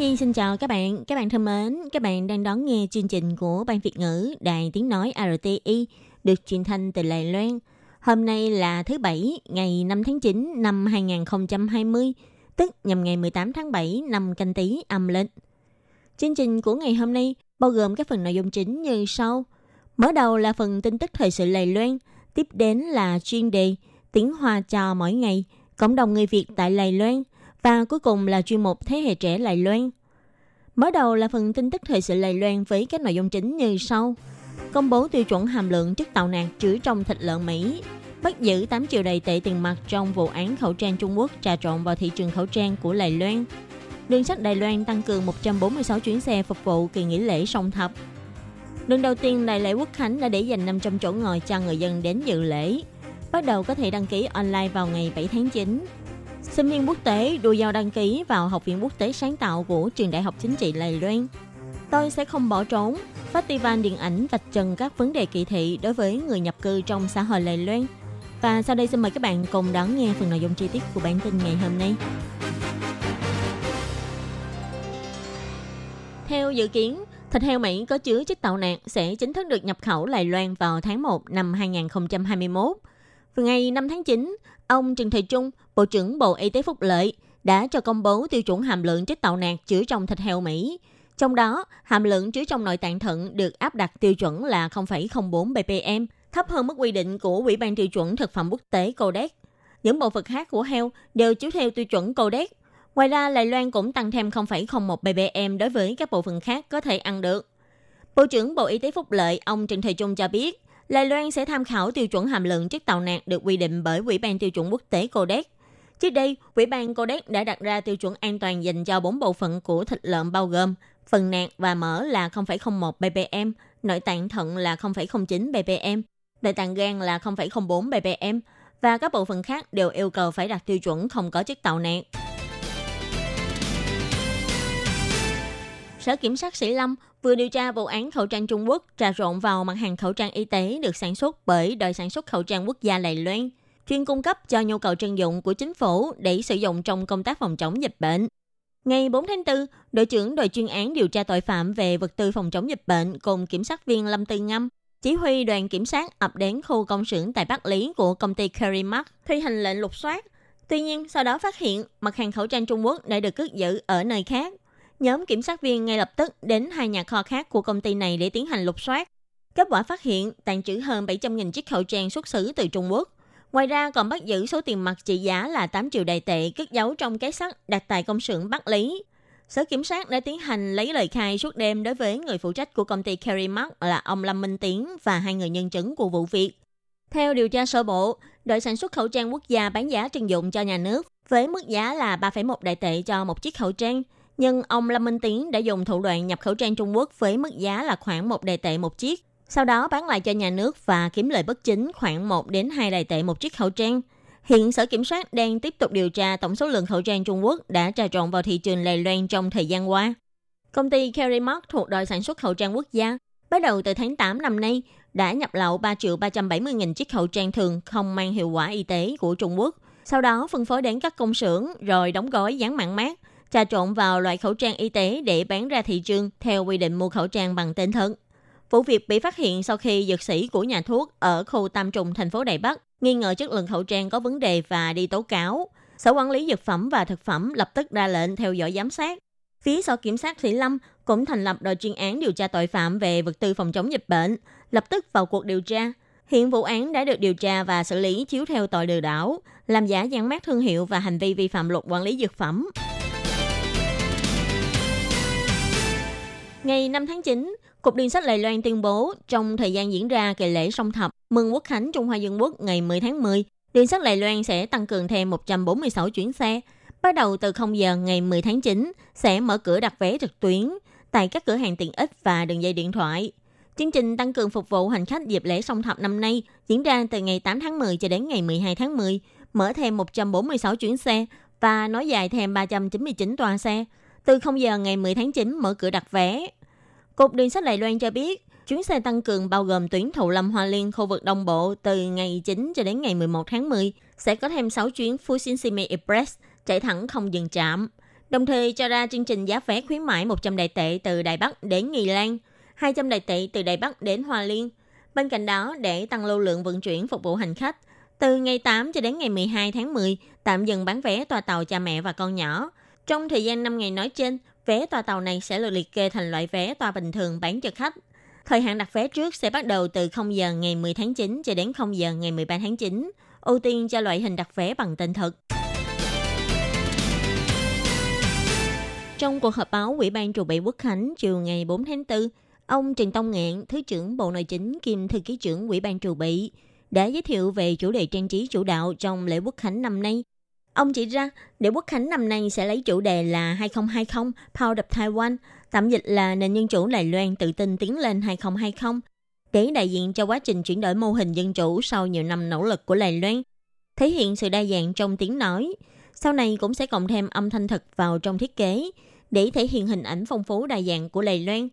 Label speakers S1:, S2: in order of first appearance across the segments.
S1: Nhi xin chào các bạn, các bạn thân mến, các bạn đang đón nghe chương trình của Ban Việt ngữ Đài Tiếng Nói RTI được truyền thanh từ Lài Loan. Hôm nay là thứ Bảy, ngày 5 tháng 9 năm 2020, tức nhằm ngày 18 tháng 7 năm canh tí âm lịch. Chương trình của ngày hôm nay bao gồm các phần nội dung chính như sau. Mở đầu là phần tin tức thời sự Lài Loan, tiếp đến là chuyên đề tiếng Hoa cho mỗi ngày, cộng đồng người Việt tại Lài Loan và cuối cùng là chuyên mục Thế hệ trẻ Lài Loan. Mở đầu là phần tin tức thời sự Lài Loan với các nội dung chính như sau. Công bố tiêu chuẩn hàm lượng chất tạo nạc chứa trong thịt lợn Mỹ. Bắt giữ 8 triệu đầy tệ tiền mặt trong vụ án khẩu trang Trung Quốc trà trộn vào thị trường khẩu trang của Lài Loan. Đường sắt Đài Loan tăng cường 146 chuyến xe phục vụ kỳ nghỉ lễ song thập. Lần đầu tiên đại lễ Quốc Khánh đã để dành 500 chỗ ngồi cho người dân đến dự lễ. Bắt đầu có thể đăng ký online vào ngày 7 tháng 9. Sinh viên quốc tế đua nhau đăng ký vào Học viện Quốc tế Sáng tạo của Trường Đại học Chính trị Lầy Loan. Tôi sẽ không bỏ trốn. Festival điện ảnh vạch trần các vấn đề kỳ thị đối với người nhập cư trong xã hội Lầy Loan. Và sau đây xin mời các bạn cùng đón nghe phần nội dung chi tiết của bản tin ngày hôm nay. Theo dự kiến, thịt heo Mỹ có chứa chất tạo nạc sẽ chính thức được nhập khẩu Lài Loan vào tháng 1 năm 2021. Từ ngày 5 tháng 9, ông Trần Thầy Trung, Bộ trưởng Bộ Y tế Phúc Lợi, đã cho công bố tiêu chuẩn hàm lượng chất tạo nạc chứa trong thịt heo Mỹ. Trong đó, hàm lượng chứa trong nội tạng thận được áp đặt tiêu chuẩn là 0,04 ppm, thấp hơn mức quy định của Ủy ban tiêu chuẩn thực phẩm quốc tế Codex. Những bộ phận khác của heo đều chiếu theo tiêu chuẩn Codex. Ngoài ra, Đài Loan cũng tăng thêm 0,01 ppm đối với các bộ phận khác có thể ăn được. Bộ trưởng Bộ Y tế Phúc Lợi, ông Trần Thời Trung cho biết, Đài Loan sẽ tham khảo tiêu chuẩn hàm lượng chất tạo nạc được quy định bởi Ủy ban tiêu chuẩn quốc tế Codex. Trước đây, Ủy ban Codex đã đặt ra tiêu chuẩn an toàn dành cho bốn bộ phận của thịt lợn bao gồm phần nạc và mỡ là 0,01 ppm, nội tạng thận là 0,09 ppm, nội tạng gan là 0,04 ppm và các bộ phận khác đều yêu cầu phải đạt tiêu chuẩn không có chất tạo nạc. Sở Kiểm sát Sĩ Lâm vừa điều tra vụ án khẩu trang Trung Quốc trà trộn vào mặt hàng khẩu trang y tế được sản xuất bởi đội sản xuất khẩu trang quốc gia Đài Loan, chuyên cung cấp cho nhu cầu trân dụng của chính phủ để sử dụng trong công tác phòng chống dịch bệnh. Ngày 4 tháng 4, đội trưởng đội chuyên án điều tra tội phạm về vật tư phòng chống dịch bệnh cùng kiểm sát viên Lâm Tư Ngâm chỉ huy đoàn kiểm sát ập đến khu công xưởng tại Bắc Lý của công ty Carimax thi hành lệnh lục soát. Tuy nhiên, sau đó phát hiện mặt hàng khẩu trang Trung Quốc đã được cất giữ ở nơi khác nhóm kiểm sát viên ngay lập tức đến hai nhà kho khác của công ty này để tiến hành lục soát. Kết quả phát hiện tàn trữ hơn 700.000 chiếc khẩu trang xuất xứ từ Trung Quốc. Ngoài ra còn bắt giữ số tiền mặt trị giá là 8 triệu đài tệ cất giấu trong cái sắt đặt tại công xưởng Bắc Lý. Sở kiểm sát đã tiến hành lấy lời khai suốt đêm đối với người phụ trách của công ty Carimax là ông Lâm Minh Tiến và hai người nhân chứng của vụ việc. Theo điều tra sơ bộ, đội sản xuất khẩu trang quốc gia bán giá trưng dụng cho nhà nước với mức giá là 3,1 đại tệ cho một chiếc khẩu trang – nhưng ông Lâm Minh Tiến đã dùng thủ đoạn nhập khẩu trang Trung Quốc với mức giá là khoảng 1 đài tệ một chiếc, sau đó bán lại cho nhà nước và kiếm lợi bất chính khoảng 1 đến 2 đài tệ một chiếc khẩu trang. Hiện Sở Kiểm soát đang tiếp tục điều tra tổng số lượng khẩu trang Trung Quốc đã trà trộn vào thị trường Lài Loan trong thời gian qua. Công ty Kerrymark thuộc đội sản xuất khẩu trang quốc gia, bắt đầu từ tháng 8 năm nay, đã nhập lậu 3 triệu 370 nghìn chiếc khẩu trang thường không mang hiệu quả y tế của Trung Quốc. Sau đó phân phối đến các công xưởng rồi đóng gói dán mảng mát trà trộn vào loại khẩu trang y tế để bán ra thị trường theo quy định mua khẩu trang bằng tên thật. Vụ việc bị phát hiện sau khi dược sĩ của nhà thuốc ở khu Tam Trùng, thành phố Đài Bắc nghi ngờ chất lượng khẩu trang có vấn đề và đi tố cáo. Sở Quản lý Dược phẩm và Thực phẩm lập tức ra lệnh theo dõi giám sát. Phía Sở Kiểm sát Thủy Lâm cũng thành lập đội chuyên án điều tra tội phạm về vật tư phòng chống dịch bệnh, lập tức vào cuộc điều tra. Hiện vụ án đã được điều tra và xử lý chiếu theo tội lừa đảo, làm giả nhãn mát thương hiệu và hành vi vi phạm luật quản lý dược phẩm. Ngày 5 tháng 9, Cục Đường sắt Đài Loan tuyên bố trong thời gian diễn ra kỳ lễ song thập mừng Quốc khánh Trung Hoa Dân Quốc ngày 10 tháng 10, Đường sắt Đài Loan sẽ tăng cường thêm 146 chuyến xe, Bắt đầu từ 0 giờ ngày 10 tháng 9 sẽ mở cửa đặt vé trực tuyến tại các cửa hàng tiện ích và đường dây điện thoại. Chương trình tăng cường phục vụ hành khách dịp lễ song thập năm nay diễn ra từ ngày 8 tháng 10 cho đến ngày 12 tháng 10, mở thêm 146 chuyến xe và nối dài thêm 399 toa xe. Từ 0 giờ ngày 10 tháng 9 mở cửa đặt vé. Cục Đường sắt Đài Loan cho biết, chuyến xe tăng cường bao gồm tuyến Thụ Lâm Hoa Liên khu vực Đông Bộ từ ngày 9 cho đến ngày 11 tháng 10 sẽ có thêm 6 chuyến Fujinsimi Express chạy thẳng không dừng trạm. Đồng thời cho ra chương trình giá vé khuyến mãi 100 đại tệ từ Đài Bắc đến Nghi Lan, 200 đại tệ từ Đài Bắc đến Hoa Liên. Bên cạnh đó, để tăng lưu lượng vận chuyển phục vụ hành khách, từ ngày 8 cho đến ngày 12 tháng 10, tạm dừng bán vé toa tàu cha mẹ và con nhỏ. Trong thời gian 5 ngày nói trên, vé toa tàu này sẽ được liệt kê thành loại vé toa bình thường bán cho khách. Thời hạn đặt vé trước sẽ bắt đầu từ 0 giờ ngày 10 tháng 9 cho đến 0 giờ ngày 13 tháng 9, ưu tiên cho loại hình đặt vé bằng tên thật Trong cuộc họp báo Ủy ban chủ bị Quốc Khánh chiều ngày 4 tháng 4, ông Trần Tông Ngạn, Thứ trưởng Bộ Nội chính kiêm Thư ký trưởng Ủy ban chủ bị, đã giới thiệu về chủ đề trang trí chủ đạo trong lễ Quốc Khánh năm nay. Ông chỉ ra, để Quốc Khánh năm nay sẽ lấy chủ đề là 2020 Power of Taiwan, tạm dịch là nền dân chủ Đài Loan tự tin tiến lên 2020, để đại diện cho quá trình chuyển đổi mô hình dân chủ sau nhiều năm nỗ lực của Đài Loan, thể hiện sự đa dạng trong tiếng nói. Sau này cũng sẽ cộng thêm âm thanh thật vào trong thiết kế, để thể hiện hình ảnh phong phú đa dạng của Đài Loan.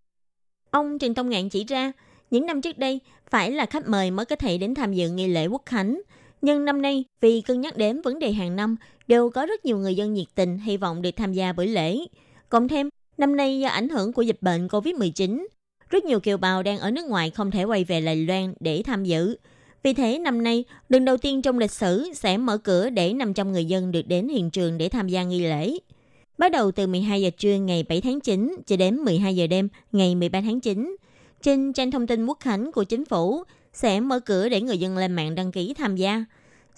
S1: Ông Trình Tông Ngạn chỉ ra, những năm trước đây phải là khách mời mới có thể đến tham dự nghi lễ quốc khánh. Nhưng năm nay, vì cân nhắc đến vấn đề hàng năm, đều có rất nhiều người dân nhiệt tình hy vọng được tham gia buổi lễ. Cộng thêm, năm nay do ảnh hưởng của dịch bệnh COVID-19, rất nhiều kiều bào đang ở nước ngoài không thể quay về Đài Loan để tham dự. Vì thế năm nay, lần đầu tiên trong lịch sử sẽ mở cửa để 500 người dân được đến hiện trường để tham gia nghi lễ. Bắt đầu từ 12 giờ trưa ngày 7 tháng 9 cho đến 12 giờ đêm ngày 13 tháng 9, trên trang thông tin quốc khánh của chính phủ sẽ mở cửa để người dân lên mạng đăng ký tham gia.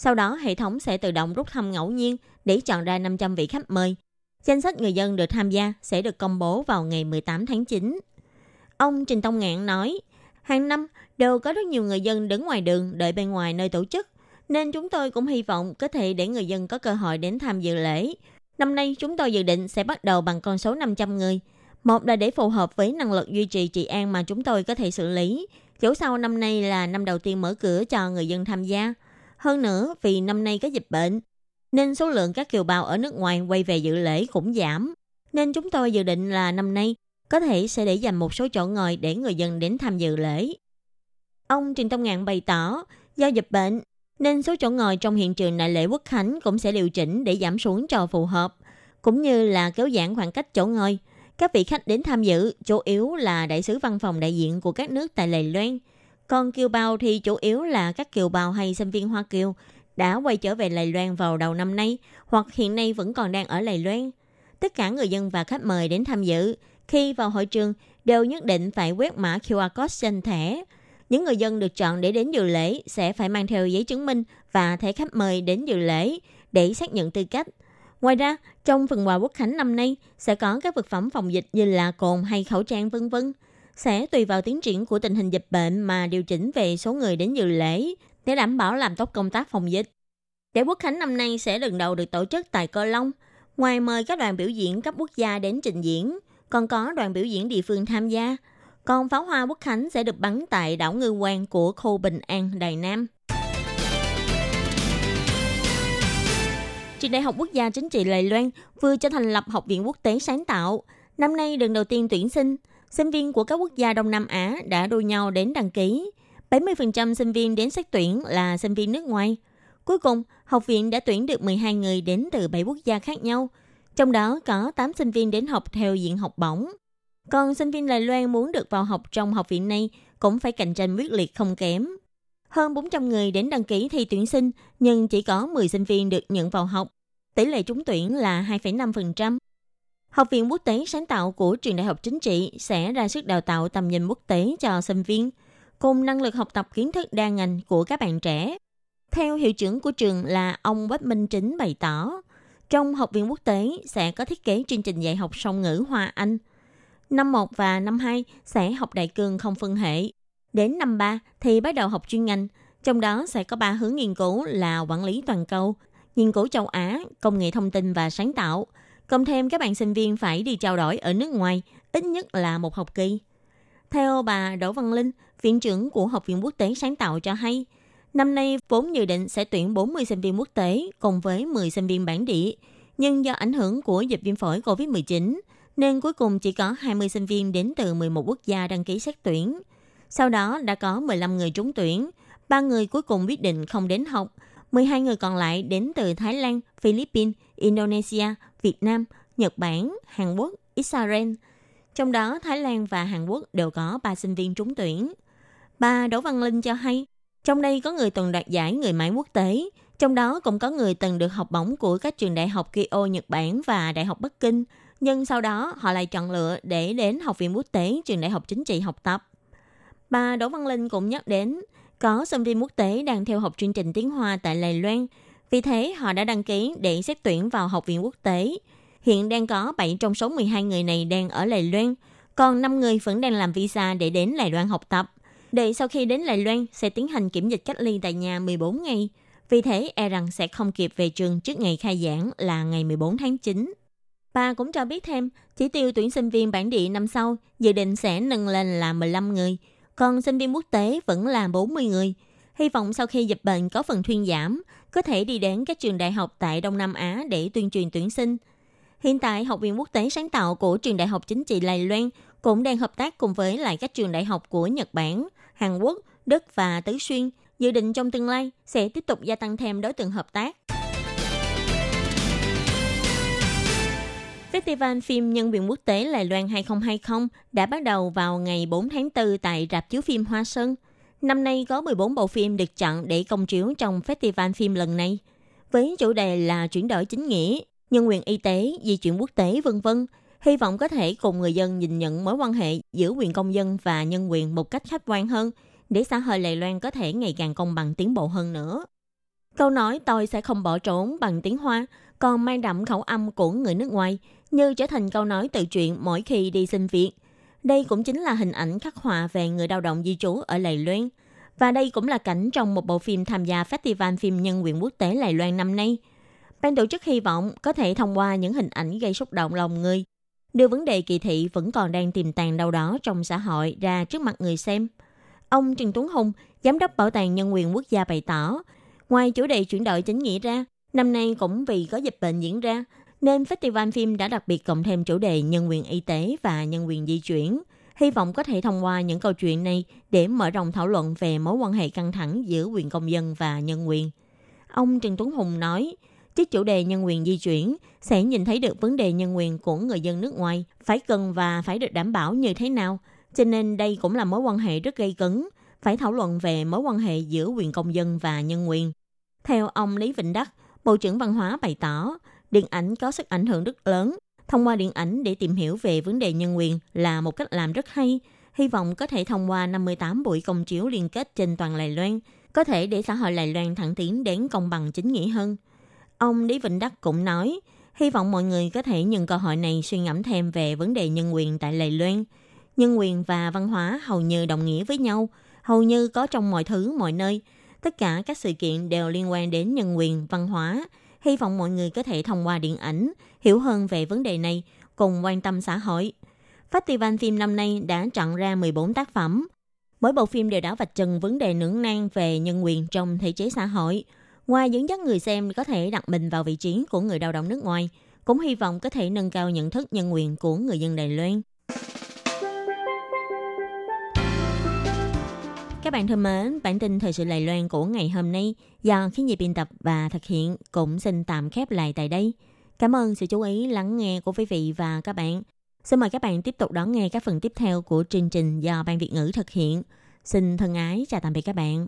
S1: Sau đó, hệ thống sẽ tự động rút thăm ngẫu nhiên để chọn ra 500 vị khách mời. Danh sách người dân được tham gia sẽ được công bố vào ngày 18 tháng 9. Ông Trình Tông Ngạn nói, hàng năm đều có rất nhiều người dân đứng ngoài đường đợi bên ngoài nơi tổ chức, nên chúng tôi cũng hy vọng có thể để người dân có cơ hội đến tham dự lễ. Năm nay chúng tôi dự định sẽ bắt đầu bằng con số 500 người. Một là để phù hợp với năng lực duy trì trị an mà chúng tôi có thể xử lý. Dẫu sau năm nay là năm đầu tiên mở cửa cho người dân tham gia. Hơn nữa, vì năm nay có dịch bệnh, nên số lượng các kiều bào ở nước ngoài quay về dự lễ cũng giảm. Nên chúng tôi dự định là năm nay có thể sẽ để dành một số chỗ ngồi để người dân đến tham dự lễ. Ông Trình Tông Ngạn bày tỏ, do dịch bệnh nên số chỗ ngồi trong hiện trường đại lễ quốc khánh cũng sẽ điều chỉnh để giảm xuống cho phù hợp, cũng như là kéo giãn khoảng cách chỗ ngồi. Các vị khách đến tham dự chủ yếu là đại sứ văn phòng đại diện của các nước tại Lầy Loan. Còn kiều bào thì chủ yếu là các kiều bào hay sinh viên Hoa Kiều đã quay trở về Lài Loan vào đầu năm nay hoặc hiện nay vẫn còn đang ở Lài Loan. Tất cả người dân và khách mời đến tham dự khi vào hội trường đều nhất định phải quét mã QR code trên thẻ. Những người dân được chọn để đến dự lễ sẽ phải mang theo giấy chứng minh và thẻ khách mời đến dự lễ để xác nhận tư cách. Ngoài ra, trong phần quà quốc khánh năm nay sẽ có các vật phẩm phòng dịch như là cồn hay khẩu trang vân vân. Sẽ tùy vào tiến triển của tình hình dịch bệnh mà điều chỉnh về số người đến dự lễ để đảm bảo làm tốt công tác phòng dịch. Lễ quốc khánh năm nay sẽ lần đầu được tổ chức tại Cơ Long. Ngoài mời các đoàn biểu diễn cấp quốc gia đến trình diễn, còn có đoàn biểu diễn địa phương tham gia. Còn pháo hoa quốc khánh sẽ được bắn tại đảo Ngư Quan của khu Bình An, Đài Nam. Trường Đại học Quốc gia Chính trị Đài Loan vừa cho thành lập Học viện Quốc tế Sáng tạo. Năm nay lần đầu tiên tuyển sinh, sinh viên của các quốc gia Đông Nam Á đã đua nhau đến đăng ký. 70% sinh viên đến xét tuyển là sinh viên nước ngoài. Cuối cùng, học viện đã tuyển được 12 người đến từ 7 quốc gia khác nhau. Trong đó có 8 sinh viên đến học theo diện học bổng. Còn sinh viên Đài Loan muốn được vào học trong học viện này cũng phải cạnh tranh quyết liệt không kém. Hơn 400 người đến đăng ký thi tuyển sinh, nhưng chỉ có 10 sinh viên được nhận vào học. Tỷ lệ trúng tuyển là 2,5%. Học viện quốc tế sáng tạo của trường đại học chính trị sẽ ra sức đào tạo tầm nhìn quốc tế cho sinh viên, cùng năng lực học tập kiến thức đa ngành của các bạn trẻ. Theo hiệu trưởng của trường là ông Quách Minh Chính bày tỏ, trong học viện quốc tế sẽ có thiết kế chương trình dạy học song ngữ Hoa Anh. Năm 1 và năm 2 sẽ học đại cương không phân hệ. Đến năm 3 thì bắt đầu học chuyên ngành, trong đó sẽ có ba hướng nghiên cứu là quản lý toàn cầu, nghiên cứu châu Á, công nghệ thông tin và sáng tạo. Cộng thêm các bạn sinh viên phải đi trao đổi ở nước ngoài, ít nhất là một học kỳ. Theo bà Đỗ Văn Linh, viện trưởng của Học viện Quốc tế Sáng tạo cho hay, năm nay vốn dự định sẽ tuyển 40 sinh viên quốc tế cùng với 10 sinh viên bản địa. Nhưng do ảnh hưởng của dịch viêm phổi COVID-19, nên cuối cùng chỉ có 20 sinh viên đến từ 11 quốc gia đăng ký xét tuyển. Sau đó đã có 15 người trúng tuyển, ba người cuối cùng quyết định không đến học, 12 người còn lại đến từ Thái Lan, Philippines, Indonesia, Việt Nam, Nhật Bản, Hàn Quốc, Israel. Trong đó Thái Lan và Hàn Quốc đều có 3 sinh viên trúng tuyển. Bà Đỗ Văn Linh cho hay, trong đây có người từng đoạt giải người máy quốc tế, trong đó cũng có người từng được học bổng của các trường đại học Kyoto Nhật Bản và Đại học Bắc Kinh, nhưng sau đó họ lại chọn lựa để đến Học viện Quốc tế Trường Đại học Chính trị học tập. Bà Đỗ Văn Linh cũng nhắc đến, có sinh viên quốc tế đang theo học chương trình tiếng Hoa tại Đài Loan, vì thế họ đã đăng ký để xét tuyển vào Học viện Quốc tế. Hiện đang có 7 trong số 12 người này đang ở Đài Loan, còn 5 người vẫn đang làm visa để đến Đài Loan học tập. Để sau khi đến Đài Loan sẽ tiến hành kiểm dịch cách ly tại nhà 14 ngày. Vì thế e rằng sẽ không kịp về trường trước ngày khai giảng là ngày 14 tháng 9. Bà cũng cho biết thêm, chỉ tiêu tuyển sinh viên bản địa năm sau dự định sẽ nâng lên là 15 người, còn sinh viên quốc tế vẫn là 40 người. Hy vọng sau khi dịch bệnh có phần thuyên giảm, có thể đi đến các trường đại học tại Đông Nam Á để tuyên truyền tuyển sinh. Hiện tại, Học viện Quốc tế sáng tạo của Trường Đại học Chính trị Lài Loan cũng đang hợp tác cùng với lại các trường đại học của Nhật Bản, Hàn Quốc, Đức và Tứ Xuyên, dự định trong tương lai sẽ tiếp tục gia tăng thêm đối tượng hợp tác. Festival phim Nhân quyền quốc tế Đài Loan 2020 đã bắt đầu vào ngày 4 tháng 4 tại rạp chiếu phim Hoa Sơn. Năm nay có 14 bộ phim được chọn để công chiếu trong Festival phim lần này. Với chủ đề là chuyển đổi chính nghĩa, nhân quyền y tế, di chuyển quốc tế, vân vân. Hy vọng có thể cùng người dân nhìn nhận mối quan hệ giữa quyền công dân và nhân quyền một cách khách quan hơn, để xã hội Đài Loan có thể ngày càng công bằng tiến bộ hơn nữa. Câu nói tôi sẽ không bỏ trốn bằng tiếng Hoa, còn mang đậm khẩu âm của người nước ngoài, như trở thành câu nói tự truyện mỗi khi đi xin việc. Đây cũng chính là hình ảnh khắc họa về người lao động di trú ở Lài Loan. Và đây cũng là cảnh trong một bộ phim tham gia Festival phim nhân quyền quốc tế Lài Loan năm nay. Ban tổ chức hy vọng có thể thông qua những hình ảnh gây xúc động lòng người, đưa vấn đề kỳ thị vẫn còn đang tiềm tàng đâu đó trong xã hội ra trước mặt người xem. Ông Trần Tuấn Hùng, Giám đốc Bảo tàng Nhân quyền Quốc gia bày tỏ, ngoài chủ đề chuyển đổi chính nghĩa ra, năm nay cũng vì có dịch bệnh diễn ra, nên Festival phim đã đặc biệt cộng thêm chủ đề nhân quyền y tế và nhân quyền di chuyển. Hy vọng có thể thông qua những câu chuyện này để mở rộng thảo luận về mối quan hệ căng thẳng giữa quyền công dân và nhân quyền. Ông Trần Tuấn Hùng nói, chiếc chủ đề nhân quyền di chuyển sẽ nhìn thấy được vấn đề nhân quyền của người dân nước ngoài phải cần và phải được đảm bảo như thế nào. Cho nên đây cũng là mối quan hệ rất gây cấn, phải thảo luận về mối quan hệ giữa quyền công dân và nhân quyền. Theo ông Lý Vĩnh Đắc, Bộ trưởng Văn hóa bày tỏ, điện ảnh có sức ảnh hưởng rất lớn. Thông qua điện ảnh để tìm hiểu về vấn đề nhân quyền là một cách làm rất hay. Hy vọng có thể thông qua 58 buổi công chiếu liên kết trên toàn Đài Loan, có thể để xã hội Đài Loan thẳng tiến đến công bằng chính nghĩa hơn. Ông Lý Vĩnh Đắc cũng nói, hy vọng mọi người có thể nhận cơ hội này suy ngẫm thêm về vấn đề nhân quyền tại Đài Loan. Nhân quyền và văn hóa hầu như đồng nghĩa với nhau, hầu như có trong mọi thứ, mọi nơi. Tất cả các sự kiện đều liên quan đến nhân quyền, văn hóa, hy vọng mọi người có thể thông qua điện ảnh hiểu hơn về vấn đề này, cùng quan tâm xã hội. Festival phim năm nay đã chọn ra 14 tác phẩm. Mỗi bộ phim đều đã vạch trần vấn đề nưỡng nan về nhân quyền trong thể chế xã hội. Ngoài dẫn dắt người xem có thể đặt mình vào vị trí của người lao động nước ngoài, cũng hy vọng có thể nâng cao nhận thức nhân quyền của người dân Đài Loan. Các bạn thân mến, bản tin thời sự Lài Loan của ngày hôm nay do khiến nhi biên tập và thực hiện cũng xin tạm khép lại tại đây. Cảm ơn sự chú ý lắng nghe của quý vị và các bạn. Xin mời các bạn tiếp tục đón nghe các phần tiếp theo của chương trình do Ban Việt ngữ thực hiện. Xin thân ái chào tạm biệt các bạn.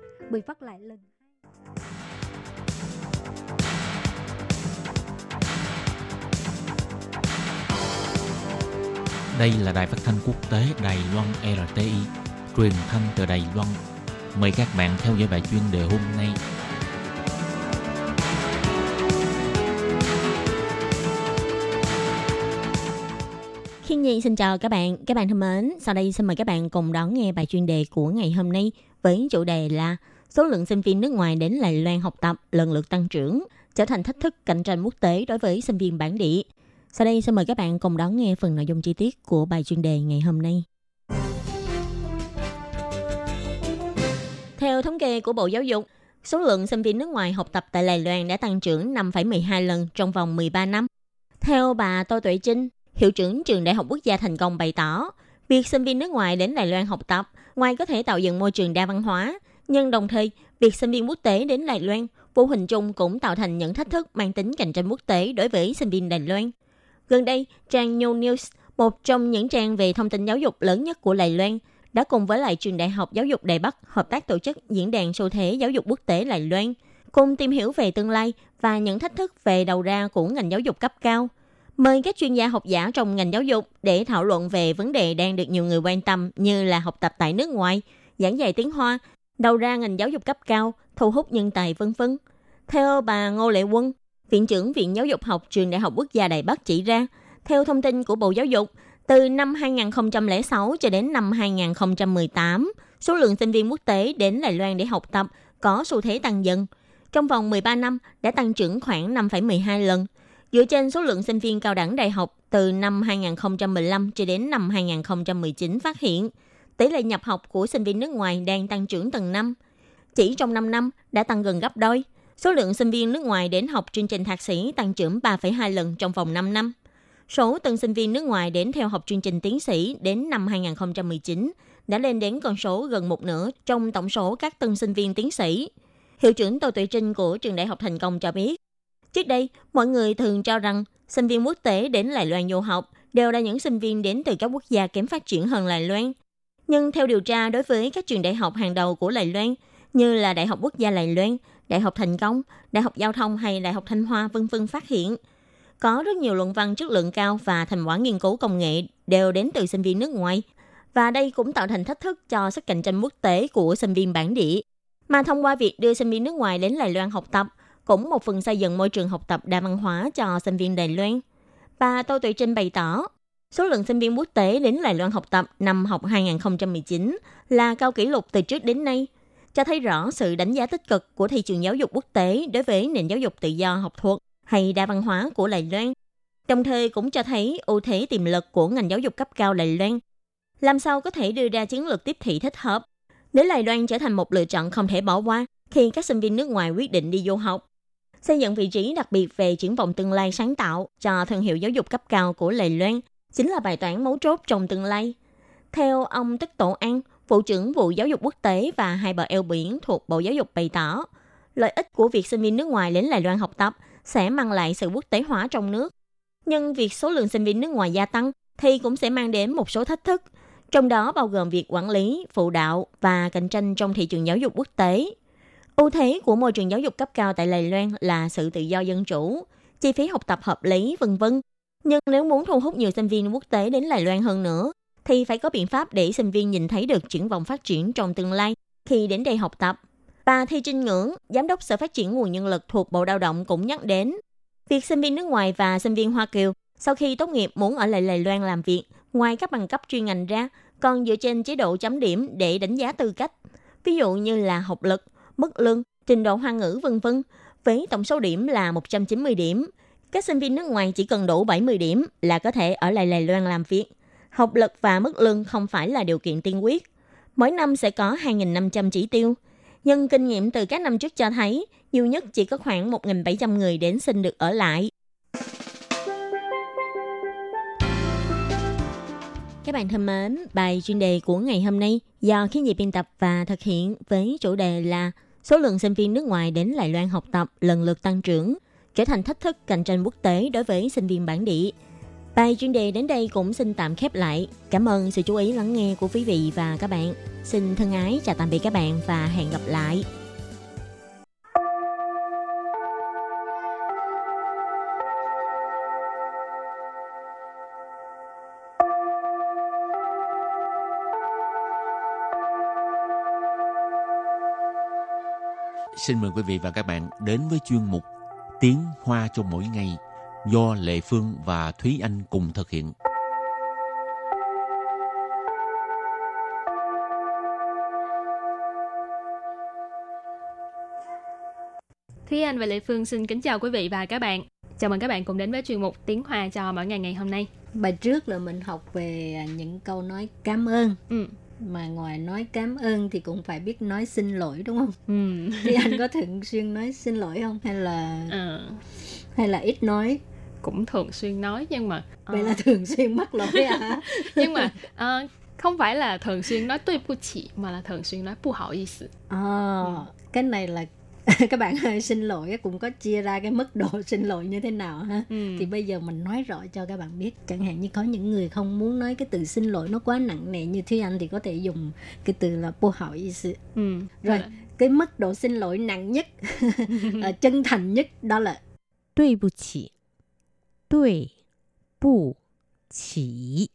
S2: Buổi phát lại lần
S3: Đây là đài phát thanh quốc tế Đài Loan RTI, truyền thanh từ Đài Loan. Mời các bạn theo dõi bài chuyên đề hôm nay.
S1: Khiên Nhi xin chào các bạn, các bạn thân mến. Sau đây xin mời các bạn cùng đón nghe bài chuyên đề của ngày hôm nay với chủ đề là số lượng sinh viên nước ngoài đến Đài Loan học tập lần lượt tăng trưởng, trở thành thách thức cạnh tranh quốc tế đối với sinh viên bản địa. Sau đây xin mời các bạn cùng đón nghe phần nội dung chi tiết của bài chuyên đề ngày hôm nay. Theo thống kê của Bộ Giáo dục, số lượng sinh viên nước ngoài học tập tại Đài Loan đã tăng trưởng 5,12 lần trong vòng 13 năm. Theo bà Tô Tuệ Trinh, hiệu trưởng trường Đại học Quốc gia Thành Công bày tỏ, việc sinh viên nước ngoài đến Đài Loan học tập, ngoài có thể tạo dựng môi trường đa văn hóa, nhưng đồng thời, việc sinh viên quốc tế đến Đài Loan vô hình chung cũng tạo thành những thách thức mang tính cạnh tranh quốc tế đối với sinh viên Đài Loan. Gần đây, trang New News, một trong những trang về thông tin giáo dục lớn nhất của Đài Loan, đã cùng với lại trường đại học giáo dục Đài Bắc hợp tác tổ chức diễn đàn xu thế giáo dục quốc tế Đài Loan, cùng tìm hiểu về tương lai và những thách thức về đầu ra của ngành giáo dục cấp cao. Mời các chuyên gia học giả trong ngành giáo dục để thảo luận về vấn đề đang được nhiều người quan tâm như là học tập tại nước ngoài, giảng dạy tiếng Hoa, đầu ra ngành giáo dục cấp cao, thu hút nhân tài vân vân. Theo bà Ngô Lệ Quân, Viện trưởng Viện Giáo dục học Trường Đại học Quốc gia Đài Bắc chỉ ra, theo thông tin của Bộ Giáo dục, từ năm 2006 cho đến năm 2018, số lượng sinh viên quốc tế đến Đài Loan để học tập có xu thế tăng dần. Trong vòng 13 năm đã tăng trưởng khoảng 5,12 lần. Dựa trên số lượng sinh viên cao đẳng đại học từ năm 2015 cho đến năm 2019 phát hiện, tỷ lệ nhập học của sinh viên nước ngoài đang tăng trưởng từng năm. Chỉ trong 5 năm đã tăng gần gấp đôi. Số lượng sinh viên nước ngoài đến học chương trình thạc sĩ tăng trưởng 3,2 lần trong vòng 5 năm. Số tân sinh viên nước ngoài đến theo học chương trình tiến sĩ đến năm 2019 đã lên đến con số gần một nửa trong tổng số các tân sinh viên tiến sĩ. Hiệu trưởng Tô Tuệ Trinh của Trường Đại học Thành Công cho biết, trước đây, mọi người thường cho rằng sinh viên quốc tế đến Lài Loan du học đều là những sinh viên đến từ các quốc gia kém phát triển hơn Lài Loan. Nhưng theo điều tra đối với các trường đại học hàng đầu của Đài Loan, như là Đại học Quốc gia Đài Loan, Đại học Thành Công, Đại học Giao thông hay Đại học Thanh Hoa vân vân phát hiện – có rất nhiều luận văn chất lượng cao và thành quả nghiên cứu công nghệ đều đến từ sinh viên nước ngoài. Và đây cũng tạo thành thách thức cho sức cạnh tranh quốc tế của sinh viên bản địa. Mà thông qua việc đưa sinh viên nước ngoài đến Đài Loan học tập, cũng một phần xây dựng môi trường học tập đa văn hóa cho sinh viên Đài Loan. Bà Tô Tuệ Trinh bày tỏ, số lượng sinh viên quốc tế đến Đài Loan học tập năm học 2019 là cao kỷ lục từ trước đến nay, cho thấy rõ sự đánh giá tích cực của thị trường giáo dục quốc tế đối với nền giáo dục tự do học thuật hay đa văn hóa của Đài Loan. Đồng thời cũng cho thấy ưu thế tiềm lực của ngành giáo dục cấp cao Đài Loan. Làm sao có thể đưa ra chiến lược tiếp thị thích hợp để Đài Loan trở thành một lựa chọn không thể bỏ qua khi các sinh viên nước ngoài quyết định đi du học. Xây dựng vị trí đặc biệt về triển vọng tương lai sáng tạo cho thương hiệu giáo dục cấp cao của Đài Loan chính là bài toán mấu chốt trong tương lai. Theo ông Tức Tổ An, Vụ trưởng Vụ Giáo dục Quốc tế và hai bờ eo biển thuộc Bộ Giáo dục bày tỏ, lợi ích của việc sinh viên nước ngoài đến Đài Loan học tập sẽ mang lại sự quốc tế hóa trong nước. Nhưng việc số lượng sinh viên nước ngoài gia tăng thì cũng sẽ mang đến một số thách thức, trong đó bao gồm việc quản lý, phụ đạo và cạnh tranh trong thị trường giáo dục quốc tế. Ưu thế của môi trường giáo dục cấp cao tại Đài Loan là sự tự do dân chủ, chi phí học tập hợp lý, vân vân. Nhưng nếu muốn thu hút nhiều sinh viên quốc tế đến Đài Loan hơn nữa, thì phải có biện pháp để sinh viên nhìn thấy được triển vọng phát triển trong tương lai khi đến đây học tập. Bà Thi Trinh Ngưỡng, Giám đốc Sở Phát triển Nguồn Nhân lực thuộc Bộ Đào động cũng nhắc đến, việc sinh viên nước ngoài và sinh viên Hoa Kiều sau khi tốt nghiệp muốn ở lại Đài Loan làm việc, ngoài các bằng cấp chuyên ngành ra, còn dựa trên chế độ chấm điểm để đánh giá tư cách. Ví dụ như là học lực, mức lương, trình độ hoa ngữ vân vân, với tổng số điểm là 190 điểm. Các sinh viên nước ngoài chỉ cần đủ 70 điểm là có thể ở lại Đài Loan làm việc. Học lực và mức lương không phải là điều kiện tiên quyết. Mỗi năm sẽ có 2.500 chỉ tiêu – nhưng kinh nghiệm từ các năm trước cho thấy, nhiều nhất chỉ có khoảng 1.700 người đến xin được ở lại. Các bạn thân mến, bài chuyên đề của ngày hôm nay do khiến dị biên tập và thực hiện với chủ đề là số lượng sinh viên nước ngoài đến Đài Loan học tập lần lượt tăng trưởng, trở thành thách thức cạnh tranh quốc tế đối với sinh viên bản địa. Bài chuyên đề đến đây cũng xin tạm khép lại. Cảm ơn sự chú ý lắng nghe của quý vị và các bạn. Xin thân ái chào tạm biệt các bạn và hẹn gặp lại.
S3: Xin mời quý vị và các bạn đến với chuyên mục Tiếng Hoa cho mỗi ngày do Lệ Phương và Thúy Anh cùng thực hiện.
S4: Thúy Anh và Lệ Phương xin kính chào quý vị và các bạn. Chào mừng các bạn cùng đến với chuyên mục Tiếng Hoa cho mỗi ngày ngày hôm nay.
S2: Bài trước là mình học về những câu nói cảm ơn.
S4: Ừ.
S2: Mà ngoài nói cảm ơn thì cũng phải biết nói xin lỗi đúng không?
S4: Ừ.
S2: Thì anh có thường xuyên nói xin lỗi không? Hay là
S4: Ờ,
S2: hay là ít nói?
S4: cũng thường xuyên nói nhưng mà ờ,
S2: Vậy là thường xuyên mắc lỗi à?
S4: nhưng mà ờ, không phải là thường xuyên nói tôi 不起 mà là thường xuyên nói bu hảo ý sự.
S2: Ờ, cái này là các bạn ơi xin lỗi cũng có chia ra cái mức độ xin lỗi như thế nào ha
S4: Ừ.
S2: thì bây giờ mình nói rõ cho các bạn biết chẳng hạn như có những người không muốn nói cái từ xin lỗi nó quá nặng nề như Thúy Anh thì có thể dùng cái từ là bô hỏi ý sự
S4: Ừ.
S2: rồi cái mức độ xin lỗi nặng nhất ờ, chân thành nhất đó là
S5: 对不起，对不起，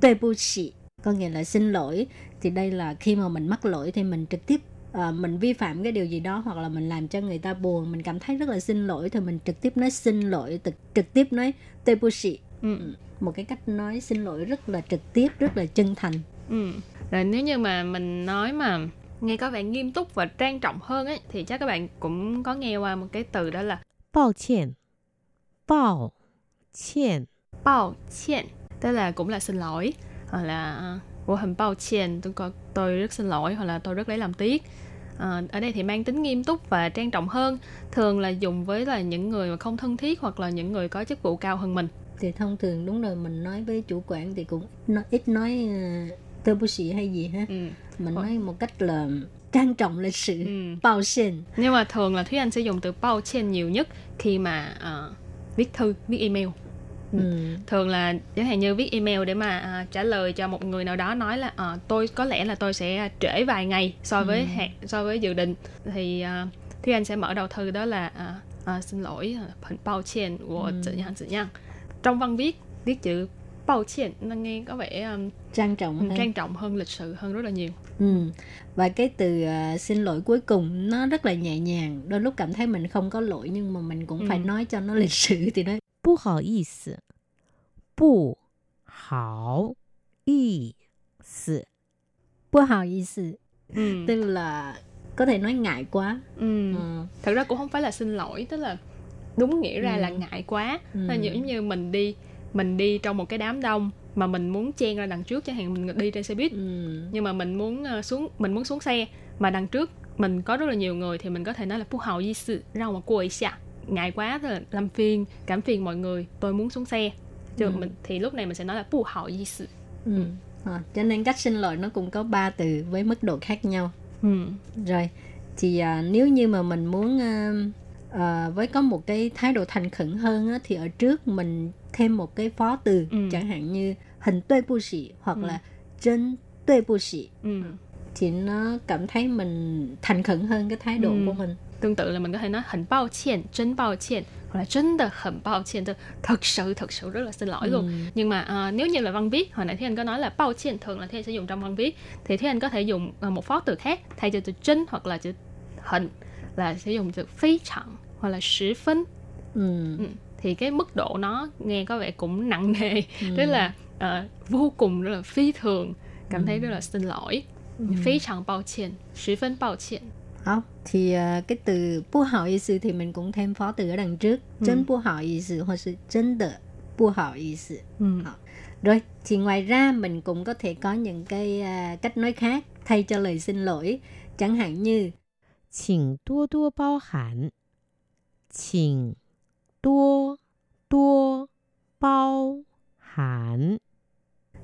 S2: tuệ bu chỉ có nghĩa là xin lỗi thì đây là khi mà mình mắc lỗi thì mình trực tiếp ờ, mình vi phạm cái điều gì đó hoặc là mình làm cho người ta buồn mình cảm thấy rất là xin lỗi thì mình trực tiếp nói xin lỗi trực, trực tiếp nói tuệ bu chỉ
S4: Ừ.
S2: một cái cách nói xin lỗi rất là trực tiếp rất là chân thành
S4: Ừ. Rồi nếu như mà mình nói mà nghe có vẻ nghiêm túc và trang trọng hơn ấy thì chắc các bạn cũng có nghe qua một cái từ đó là
S5: 抱歉，抱歉，
S4: bao歉tức là cũng là xin lỗi hoặc là của hình bao歉tôi có tôi rất xin lỗi hoặc là tôi rất lấy làm tiếc Ờ, ở đây thì mang tính nghiêm túc và trang trọng hơn thường là dùng với là những người mà không thân thiết hoặc là những người có chức vụ cao hơn mình
S2: thì thông thường đúng rồi mình nói với chủ quản thì cũng ít nói, ít nói tuệ bu chỉ hay gì ha
S4: ừ.
S2: mình
S4: Ờ.
S2: nói một cách là trang trọng lịch sự
S4: Ừ.
S2: bao xin
S4: nhưng mà thường là thúy anh sẽ dùng từ bao chen nhiều nhất khi mà ờ, viết thư viết email
S2: ừ.
S4: thường là chẳng hạn như viết email để mà uh, trả lời cho một người nào đó nói là uh, tôi có lẽ là tôi sẽ trễ vài ngày so với
S2: ừ.
S4: hạn so với dự định thì ờ, uh, thì anh sẽ mở đầu thư đó là uh, uh, xin lỗi phần bao chen của
S2: ừ.
S4: tự nhắn tự trong văn viết viết chữ bao chen nó nghe có vẻ um,
S2: trang trọng ừ, hơn.
S4: trang trọng hơn lịch sự hơn rất là nhiều
S2: ừ. và cái từ uh, xin lỗi cuối cùng nó rất là nhẹ nhàng đôi lúc cảm thấy mình không có lỗi nhưng mà mình cũng
S4: ừ.
S2: phải nói cho nó lịch sự thì nó
S5: 不好意思，不好意思，
S2: 不好意思
S4: ừ.
S2: tức là có thể nói ngại quá
S4: Ừ.
S2: ừ.
S4: thật ra cũng không phải là xin lỗi tức là đúng nghĩa ra
S2: Ừ.
S4: là ngại quá
S2: Ừ.
S4: Là giống như mình đi mình đi trong một cái đám đông mà mình muốn chen ra đằng trước chẳng hạn mình đi trên xe buýt
S2: Ừ.
S4: nhưng mà mình muốn ờ, xuống mình muốn xuống xe mà đằng trước mình có rất là nhiều người thì mình có thể nói là phú hậu di sự ra mà cô ấy xạ ngại quá là làm phiền cảm phiền mọi người tôi muốn xuống xe chứ
S2: Ừ.
S4: mình thì lúc này mình sẽ nói là phú hậu di sự
S2: Ừ. Ờ, cho nên cách xin lỗi nó cũng có ba từ với mức độ khác nhau
S4: ừ.
S2: rồi thì à, nếu như mà mình muốn à, à, với có một cái thái độ thành khẩn hơn á, thì ở trước mình thêm một cái phó từ
S4: Ừ.
S2: chẳng hạn như hình tuệ bu xỉ hoặc
S4: Ừ.
S2: là chân tuệ bu xỉ
S4: Ừ.
S2: thì nó cảm thấy mình thành khẩn hơn cái thái độ
S4: Ừ.
S2: của mình
S4: tương tự là mình có thể nói hình bao chen chân bao chen hoặc là chân đờ hẳn bao chen thật sự thật sự rất là xin lỗi luôn
S2: ừ.
S4: nhưng mà uh, nếu như là văn viết hồi nãy thế anh có nói là bao chen thường là thế anh sẽ dùng trong văn viết thì thế anh có thể dùng uh, một phó từ khác thay cho từ chân hoặc là chữ hình là sẽ dùng từ phi chẳng hoặc là sử phân
S2: ừ.
S4: Ừ. thì cái mức độ nó nghe có vẻ cũng nặng nề
S2: ừ.
S4: tức là uh, vô cùng rất là phi thường cảm thấy rất là xin lỗi
S2: ừ.
S4: phi chẳng bao chen sử phân bao chen
S2: đó thì uh, cái từ bu hảo ý sự thì mình cũng thêm phó từ ở đằng trước.
S4: Ừ.
S2: Chân bu hảo ý sự hoặc sự chân đỡ bu hảo ý
S4: sự.
S2: Rồi thì ngoài ra mình cũng có thể có những cái uh, cách nói khác thay cho lời xin lỗi. Chẳng hạn như
S5: Chỉnh đua đua bao hẳn. Chỉnh đua đua bao hẳn.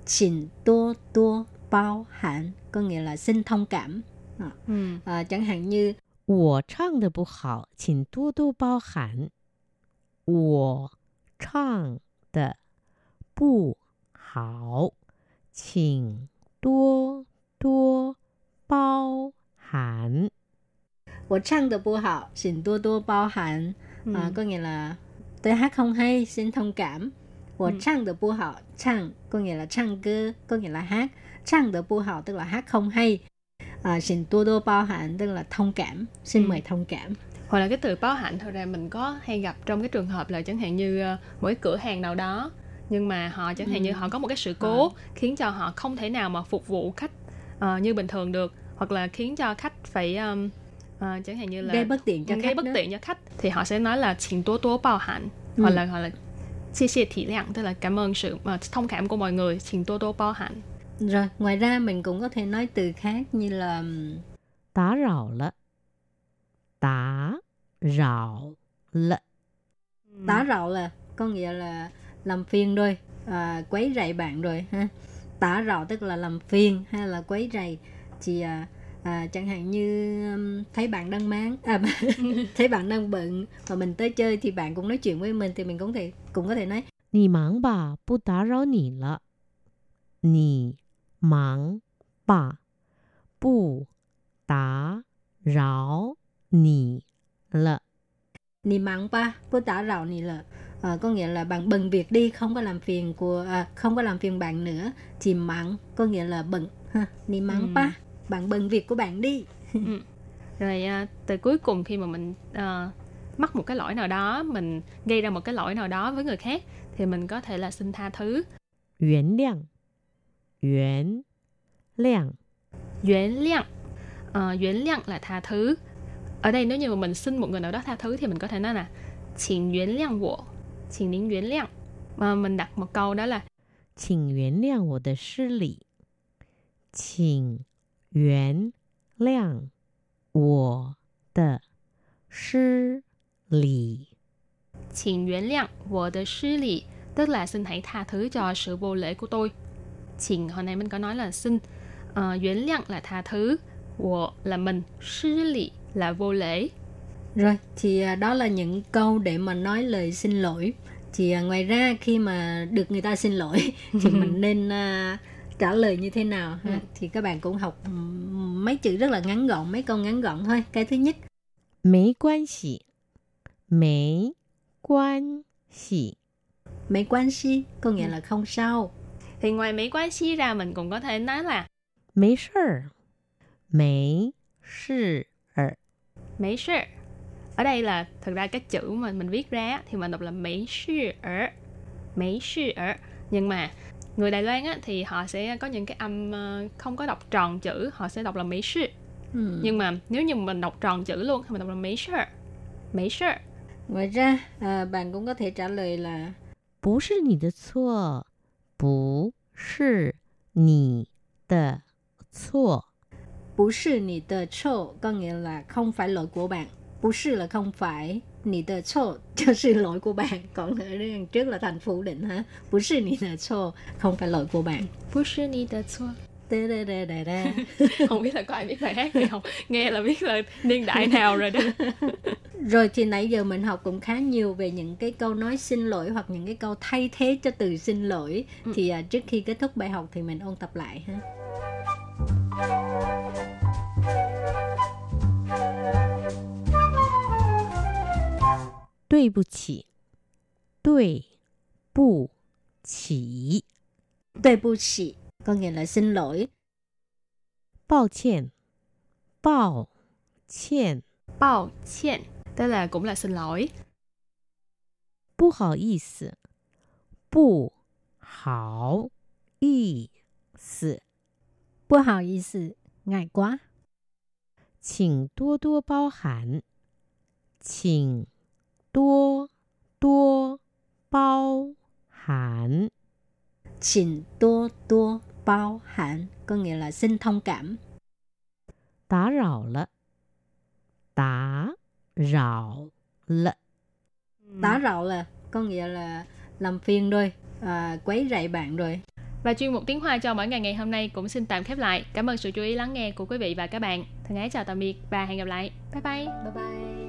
S2: Chỉnh đua đua bao hẳn Có nghĩa là xin thông cảm.
S4: Ừ.
S2: À, chẳng hạn như
S5: 我唱的不好，请多多包涵。我唱的不好，请多多包涵。
S2: 我唱的不好，请多多包涵. À, có nghĩa là tôi hát không hay, xin thông cảm. 我唱的不好，唱 có nghĩa là 唱歌, có nghĩa là hát. 唱的不好 tức là hát không hay. À, xin多多包涵 tức là thông cảm, xin
S4: Ừ.
S2: mời thông cảm.
S4: hoặc là cái từ báo hạnh thật ra mình có hay gặp trong cái trường hợp là chẳng hạn như ờ, một cái cửa hàng nào đó nhưng mà họ chẳng hạn
S2: Ừ.
S4: như họ có một cái sự cố khiến cho họ không thể nào mà phục vụ khách ờ, như bình thường được hoặc là khiến cho khách phải um, ờ, chẳng hạn như là
S2: gây bất tiện cho
S4: gây
S2: khách
S4: bất
S2: đó.
S4: tiện cho khách thì họ sẽ nói là xin tố tố bao hạnh
S2: Ừ.
S4: hoặc là hoặc là chia sẻ thị lượng tức là cảm ơn sự ờ, thông cảm của mọi người xin tố tố bao hạnh
S2: Rồi, ngoài ra mình cũng có thể nói từ khác như là
S5: 打扰了，打扰了，
S2: tá rạo là có nghĩa là làm phiền rồi, à, quấy rầy bạn rồi ha. Tả rạo tức là làm phiền hay là quấy rầy. Thì à, à, chẳng hạn như um, thấy bạn đang máng, à, thấy bạn đang bận mà mình tới chơi thì bạn cũng nói chuyện với mình thì mình cũng thể cũng có thể nói
S5: 你忙吧，不打扰你了。你 忙吧，不打扰你了。
S2: Nì mặn pa, bố tả rạo nì là à, có nghĩa là bạn bận việc đi, không có làm phiền của à, không có làm phiền bạn nữa. Thì mặn có nghĩa là bận ha. Nì mặn
S4: Ừ.
S2: pa, bạn bận việc của bạn đi.
S4: rồi à, từ cuối cùng khi mà mình à, mắc một cái lỗi nào đó mình gây ra một cái lỗi nào đó với người khác thì mình có thể là xin tha thứ
S5: 原谅，原谅，
S4: Yuán liang Ờ, Yuán liang là tha thứ ở đây nếu như mà mình xin một người nào đó tha thứ thì mình có thể nói là请原谅我请您原谅mà mình đặt một câu đó là
S5: 请原谅我的失礼，请原谅我的失礼。
S4: 请原谅我的失礼 tức là xin hãy tha thứ cho sự vô lễ của tôi. chỉnh hồi nãy mình có nói là xin ờ, uh, duyên là tha thứ wo là mình sư lị là vô lễ.
S2: Rồi thì à, đó là những câu để mà nói lời xin lỗi. Thì à, ngoài ra khi mà được người ta xin lỗi thì mình nên uh, trả lời như thế nào ha?
S4: Ừ.
S2: Thì các bạn cũng học mấy chữ rất là ngắn gọn mấy câu ngắn gọn thôi. Cái thứ nhất.
S5: Mấy quan xỉ. Mấy quan xỉ.
S2: Mấy quan xỉ có nghĩa là không sao
S4: Thì ngoài mấy quan xí ra mình cũng có thể nói là
S5: 没事儿，没事儿，
S4: mấy sự. Ở đây là thực ra cái chữ mà mình viết ra á, thì mình đọc là mấy sự ở. Mấy sự ở. Nhưng mà người Đài Loan á, thì họ sẽ có những cái âm ờ, không có đọc tròn chữ, họ sẽ đọc là mấy sự.
S2: Ừm.
S4: Nhưng mà nếu như mình đọc tròn chữ luôn thì mình đọc là mấy sự. Mấy sự.
S2: Ngoài ra, à, bạn cũng có thể trả lời là
S5: 不是你的错， 不是你的错，
S2: bú sư nì tờ chô có nghĩa là không phải lỗi của bạn. Bú sư là không phải, nì tờ chô cho sự lỗi của bạn. Còn ở đằng trước là thành phủ định ha. Bú sư nì tờ chô không phải lỗi của bạn.
S4: 不是你的错.
S2: Đê đê đê đê đê.
S4: không biết là có ai biết bài hát này không? Nghe là biết là niên đại nào rồi đó.
S2: Rồi thì nãy giờ mình học cũng khá nhiều về những cái câu nói xin lỗi hoặc những cái câu thay thế cho từ xin lỗi.
S4: Ừ.
S2: Thì à, trước khi kết thúc bài học thì mình ôn tập lại ha.
S5: 对不起，对不起，
S2: Tuệ bu chỉ có nghĩa là xin lỗi.
S5: 抱歉，抱歉，
S4: Bao歉, tức là cũng là xin lỗi.
S5: 不好意思，不好意思，
S2: Bu hào ý sự, ngại quá.
S5: 请多多包涵，请多多包涵。
S2: Xin多多 bao hạn có nghĩa là xin thông cảm.
S5: Tá rào lợ. Tá rào lợ.
S2: Tá rào là có nghĩa là làm phiền rồi, à, quấy rầy bạn rồi.
S4: Và chuyên mục tiếng Hoa cho mỗi ngày ngày hôm nay cũng xin tạm khép lại. Cảm ơn sự chú ý lắng nghe của quý vị và các bạn. Thân ái chào tạm biệt và hẹn gặp lại. Bye bye.
S2: Bye bye.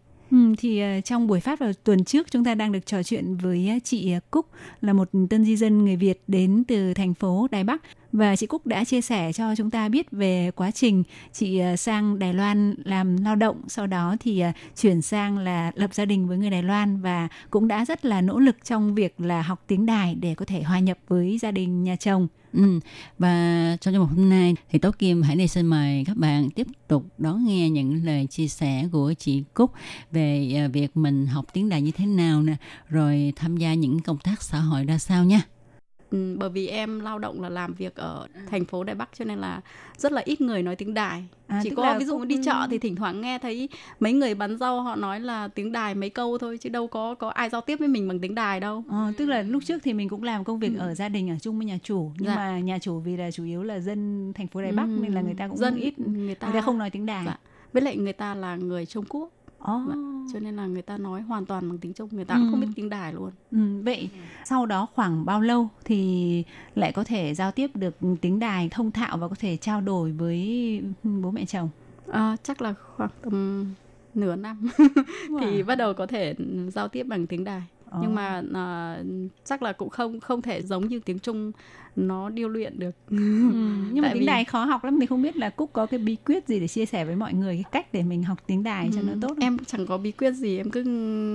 S6: Thì ờ, trong buổi phát vào tuần trước chúng ta đang được trò chuyện với ờ, chị ờ, Cúc là một tân di dân người Việt đến từ thành phố Đài Bắc và chị Cúc đã chia sẻ cho chúng ta biết về quá trình chị sang Đài Loan làm lao động, sau đó thì chuyển sang là lập gia đình với người Đài Loan và cũng đã rất là nỗ lực trong việc là học tiếng Đài để có thể hòa nhập với gia đình nhà chồng.
S7: Ừ. Và trong chương mục hôm nay thì Tố Kim hãy Ly xin mời các bạn tiếp tục đón nghe những lời chia sẻ của chị Cúc về à, việc mình học tiếng Đài như thế nào nè, rồi tham gia những công tác xã hội ra sao nha.
S8: Ừ, bởi vì em lao động là làm việc ở thành phố Đài Bắc cho nên là rất là ít người nói tiếng Đài.
S6: À,
S8: Chỉ có ví dụ
S6: cũng-
S8: đi chợ thì thỉnh thoảng nghe thấy mấy người bán rau họ nói là tiếng Đài mấy câu thôi chứ đâu có có ai giao tiếp với mình bằng tiếng Đài đâu.
S6: Ờ, tức là lúc trước thì mình cũng làm công việc
S8: Ừ.
S6: ở gia đình ở chung với nhà chủ nhưng
S8: Dạ.
S6: mà nhà chủ vì là chủ yếu là dân thành phố Đài Bắc nên là người ta cũng
S8: dân
S6: ít
S8: người ta,
S6: người ta không nói tiếng Đài.
S8: Dạ. với lại người ta là người Trung Quốc Dạ. cho nên là người ta nói hoàn toàn bằng tiếng Trung, người ta
S6: Ừ.
S8: cũng không biết tiếng Đài luôn.
S6: Ừ, vậy sau đó khoảng bao lâu thì lại có thể giao tiếp được tiếng Đài thông thạo và có thể trao đổi với bố mẹ chồng?
S8: À, chắc là khoảng tầm nửa năm thì bắt đầu có thể giao tiếp bằng tiếng Đài.
S6: Ờ.
S8: nhưng mà à, chắc là cũng không không thể giống như tiếng Trung nó điêu luyện được.
S6: Ừ, nhưng mà
S8: Tại
S6: tiếng
S8: vì-
S6: Đài khó học lắm mình không biết là Cúc có cái bí quyết gì để chia sẻ với mọi người cái cách để mình học tiếng Đài cho nó
S8: Ừ,
S6: tốt không?
S8: em chẳng có bí quyết gì em cứ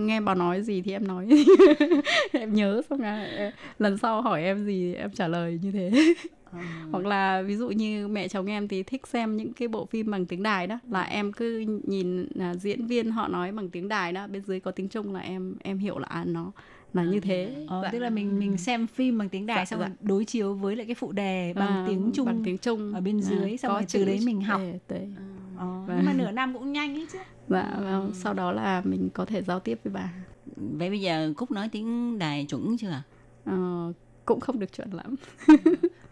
S8: nghe bà nói gì thì em nói. Em nhớ xong là ờ, lần sau hỏi em gì em trả lời như thế. Hoặc là ví dụ như mẹ chồng em thì thích xem những cái bộ phim bằng tiếng đài đó là em cứ nhìn à, diễn viên họ nói bằng tiếng đài đó bên dưới có tiếng trung là em em hiểu là à, nó là như thế
S6: Ờ, tức là mình mình xem phim bằng tiếng Đài
S8: Dạ,
S6: xong
S8: dạ.
S6: rồi đối chiếu với lại cái phụ đề bằng
S8: À,
S6: tiếng Trung
S8: bằng tiếng trung
S6: ở bên dưới,
S8: À,
S6: xong rồi từ đấy mình học.
S8: để- để-
S6: Ờ,
S8: Vâng.
S6: nhưng mà nửa năm cũng nhanh ấy chứ.
S8: và, và sau đó là mình có thể giao tiếp với bà
S7: Vậy bây giờ Cúc nói tiếng Đài chuẩn chưa ạ?
S8: Ờ, cũng không được chuẩn lắm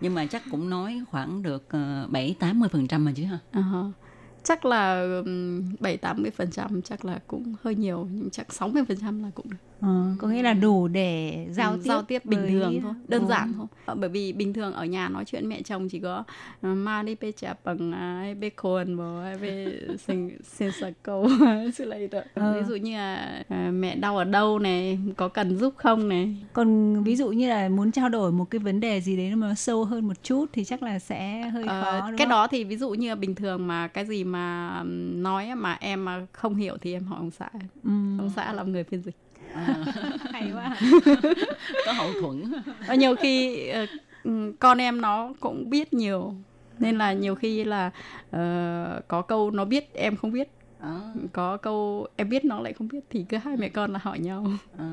S7: Nhưng mà chắc cũng nói khoảng được ờ, bảy tám mươi phần trăm mà chứ ha.
S8: Ờ, chắc là bảy tám mươi phần trăm chắc là cũng hơi nhiều nhưng chắc 60 phần trăm là cũng được
S6: Ờ, có nghĩa là đủ để giao
S8: Ừ,
S6: tiếp
S8: giao tiếp bình
S6: với-
S8: thường thôi đơn
S6: Ồ.
S8: giản thôi. Ờ, bởi vì bình thường ở nhà nói chuyện mẹ chồng chỉ có ma đi bê chạp bằng ai bê cồn bò ai bê xin xin sạc câu sự lấy đó ví dụ như là ờ, mẹ đau ở đâu này có cần giúp không này.
S6: Còn ví dụ như là muốn trao đổi một cái vấn đề gì đấy mà nó sâu hơn một chút thì chắc là sẽ hơi
S8: Ờ,
S6: khó đúng
S8: cái
S6: không?
S8: đó thì ví dụ như là bình thường mà cái gì mà nói mà em mà không hiểu thì em hỏi ông xã.
S6: Ừm,
S8: ông xã làm người phiên dịch
S7: Ờ,
S6: hay quá.
S7: có hậu thuẫn.
S8: Và nhiều khi ờ, con em nó cũng biết nhiều nên là nhiều khi là ờ, có câu nó biết em không biết
S7: Ờ,
S8: có câu em biết nó lại không biết thì cứ hai mẹ con là hỏi nhau
S7: ờ,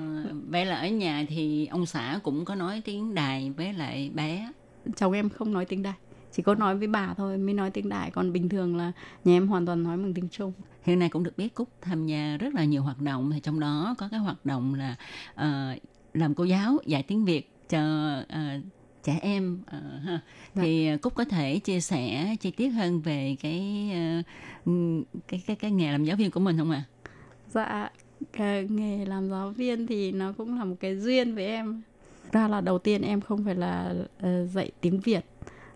S7: vậy là ở nhà thì ông xã cũng có nói tiếng Đài với lại bé.
S8: chồng em không nói tiếng đài chỉ có nói với bà thôi mới nói tiếng đài. Còn bình thường là nhà em hoàn toàn nói bằng tiếng trung.
S7: Hiện nay cũng được biết Cúc tham gia rất là nhiều hoạt động. Thì trong đó có cái hoạt động là ờ, làm cô giáo dạy tiếng Việt cho ờ, trẻ em ờ, ha. thì ờ, Cúc có thể chia sẻ chi tiết hơn về cái ừm, cái cái cái nghề làm giáo viên của mình không ạ?
S8: dạ cái nghề làm giáo viên thì nó cũng là một cái duyên với em. Ra là đầu tiên em không phải là ờ, dạy tiếng việt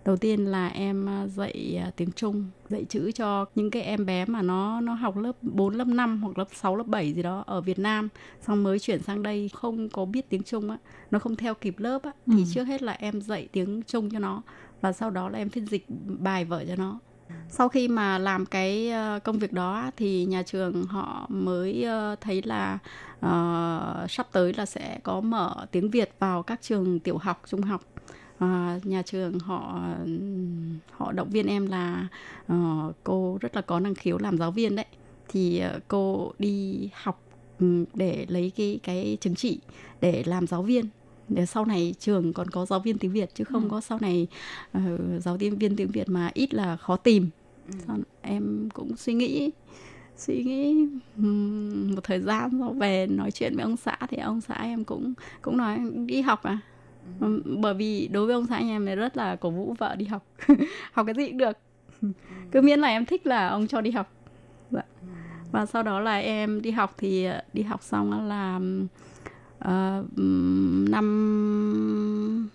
S8: đầu tiên là em ờ, dạy ờ, tiếng trung dạy chữ cho những cái em bé mà nó nó học lớp 4, lớp 5 hoặc lớp 6, lớp 7 gì đó ở Việt Nam. Xong mới chuyển sang đây không có biết tiếng Trung á nó không theo kịp lớp á. Thì
S6: Ừ.
S8: trước hết là em dạy tiếng Trung cho nó và sau đó là em phiên dịch bài vở cho nó. Sau khi mà làm cái ờ, công việc đó thì nhà trường họ mới thấy là ờ, sắp tới là sẽ có mở tiếng Việt vào các trường tiểu học trung học À, nhà trường họ họ động viên em là ờ, cô rất là có năng khiếu làm giáo viên đấy. Thì ờ, cô đi học ừ, để lấy cái cái chứng chỉ để làm giáo viên. Để sau này trường còn có giáo viên tiếng Việt chứ không
S7: Ừ.
S8: có sau này ờ, giáo viên viên tiếng Việt mà ít là khó tìm. Xong em cũng suy nghĩ suy nghĩ một thời gian rồi về nói chuyện với ông xã thì ông xã em cũng cũng nói đi học à Ừm, bởi vì đối với ông xã nhà em thì rất là cổ vũ vợ đi học. Học cái gì cũng được. Cứ miễn là em thích là ông cho đi học. Dạ. và sau đó là em đi học thì ờ, đi học xong là ừm, năm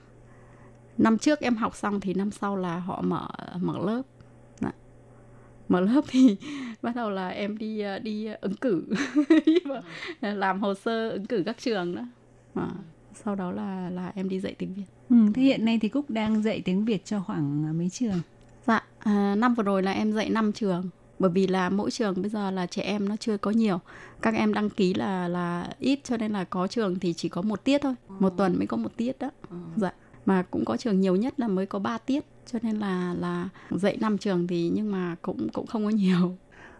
S8: năm trước em học xong thì năm sau là họ mở mở lớp. Dạ. mở lớp thì bắt đầu là em đi ờ, đi ứng cử. Làm hồ sơ ứng cử các trường đó. Ờ, sau đó là là em đi dạy tiếng Việt.
S6: Ừ, thế hiện nay thì Cúc đang dạy tiếng Việt cho khoảng à, mấy trường?
S8: Dạ, à, năm vừa rồi là em dạy 5 trường. Bởi vì là mỗi trường bây giờ là trẻ em nó chưa có nhiều. Các em đăng ký là là ít cho nên là có trường thì chỉ có một tiết thôi. Một tuần mới có một tiết đó. Dạ. Mà cũng có trường nhiều nhất là mới có 3 tiết. Cho nên là là dạy 5 trường thì nhưng mà cũng cũng không có nhiều.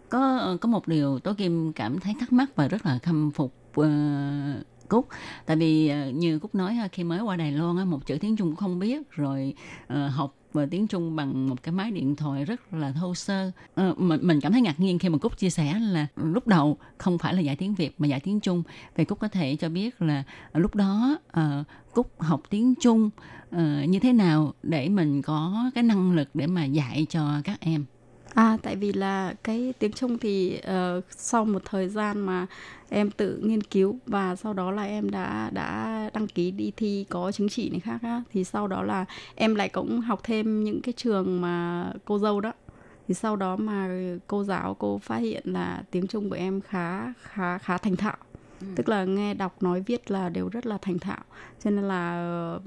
S7: Có có một điều Tố Kim cảm thấy thắc mắc và rất là khâm phục ờ, Cúc. Tại vì ờ, như Cúc nói khi mới qua Đài Loan một chữ tiếng Trung cũng không biết. Rồi ờ, học về tiếng Trung bằng một cái máy điện thoại rất là thô sơ. Mình mình cảm thấy ngạc nhiên khi mà Cúc chia sẻ là lúc đầu không phải là dạy tiếng Việt mà dạy tiếng Trung. Vậy Cúc có thể cho biết là lúc đó Cúc học tiếng Trung như thế nào để mình có cái năng lực để mà dạy cho các em?
S8: À tại vì là cái tiếng Trung thì ờ, sau một thời gian mà em tự nghiên cứu và sau đó là em đã đã đăng ký đi thi có chứng chỉ này khác á thì sau đó là em lại cũng học thêm những cái trường mà cô dâu đó. Thì sau đó mà cô giáo cô phát hiện là tiếng Trung của em khá khá khá thành thạo. Tức là nghe đọc nói viết là đều rất là thành thạo. Cho nên là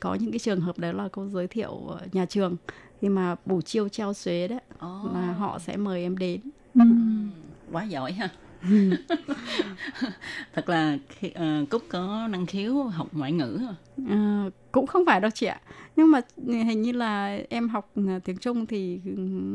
S8: có những cái trường hợp đấy là cô giới thiệu nhà trường khi mà bù chiêu treo xuế đấy là họ sẽ mời em đến.
S7: Quá giỏi ha. Thật là khi, ờ, cúc có năng khiếu học ngoại ngữ à?
S8: Cũng không phải đâu chị ạ. Nhưng mà hình như là em học ờ, tiếng Trung thì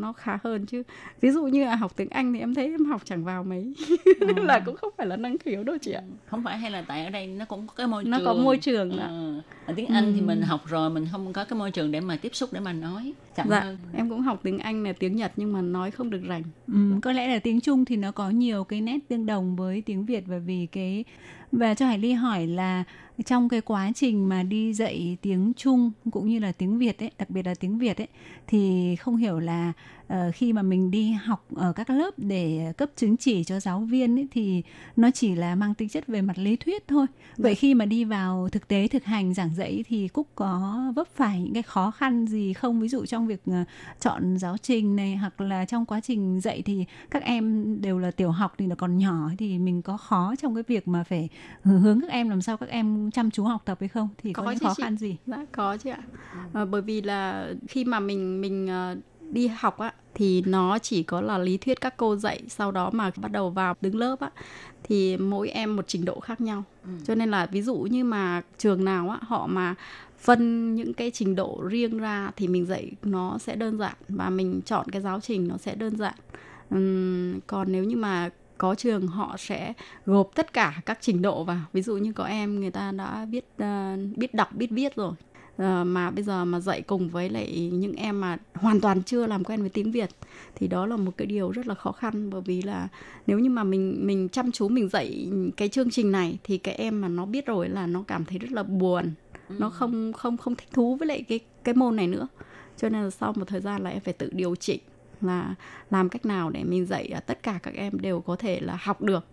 S8: nó khá hơn chứ. Ví dụ như là học tiếng Anh thì em thấy em học chẳng vào mấy. Nên là cũng không phải là năng khiếu đâu chị ạ.
S7: Không phải hay là tại ở đây nó cũng có cái môi
S8: Nó
S7: trường.
S8: có môi trường ạ.
S7: Ờ, ở tiếng Anh thì
S8: Ừ.
S7: mình học rồi mình không có cái môi trường để mà tiếp xúc để mà nói chậm
S8: dạ
S7: hơn.
S8: em cũng học tiếng Anh là tiếng Nhật nhưng mà nói không được rành.
S6: Ừ, có lẽ là tiếng Trung thì nó có nhiều cái nét tương đồng với tiếng Việt và vì cái và cho Hải Ly hỏi là trong cái quá trình mà đi dạy tiếng Trung cũng như là tiếng Việt ấy, đặc biệt là tiếng Việt ấy thì không hiểu là ờ, khi mà mình đi học ở các lớp để cấp chứng chỉ cho giáo viên ấy, thì nó chỉ là mang tính chất về mặt lý thuyết thôi. Vậy khi mà đi vào thực tế thực hành giảng dạy thì Cúc có vấp phải những cái khó khăn gì không? Ví dụ trong việc ờ, chọn giáo trình này hoặc là trong quá trình dạy thì các em đều là tiểu học thì là còn nhỏ thì mình có khó trong cái việc mà phải hướng các em làm sao các em chăm chú học tập hay không thì có, những
S8: chứ
S6: khó
S8: chị.
S6: khăn gì?
S8: Dạ có chứ ạ. Ờ, bởi vì là khi mà mình mình ờ, đi học á thì nó chỉ có là lý thuyết các cô dạy sau đó mà bắt đầu vào đứng lớp á thì mỗi em một trình độ khác nhau. Cho nên là ví dụ như mà trường nào á họ mà phân những cái trình độ riêng ra thì mình dạy nó sẽ đơn giản và mình chọn cái giáo trình nó sẽ đơn giản. Ừm, còn nếu như mà có trường họ sẽ gộp tất cả các trình độ vào ví dụ như có em người ta đã biết ờ, biết đọc biết viết rồi Ờ, mà bây giờ mà dạy cùng với lại những em mà hoàn toàn chưa làm quen với tiếng Việt thì đó là một cái điều rất là khó khăn. Bởi vì là nếu như mà mình mình chăm chú mình dạy cái chương trình này thì cái em mà nó biết rồi là nó cảm thấy rất là buồn. Nó không không không thích thú với lại cái cái môn này nữa. Cho nên là sau một thời gian là em phải tự điều chỉnh là làm cách nào để mình dạy tất cả các em đều có thể là học được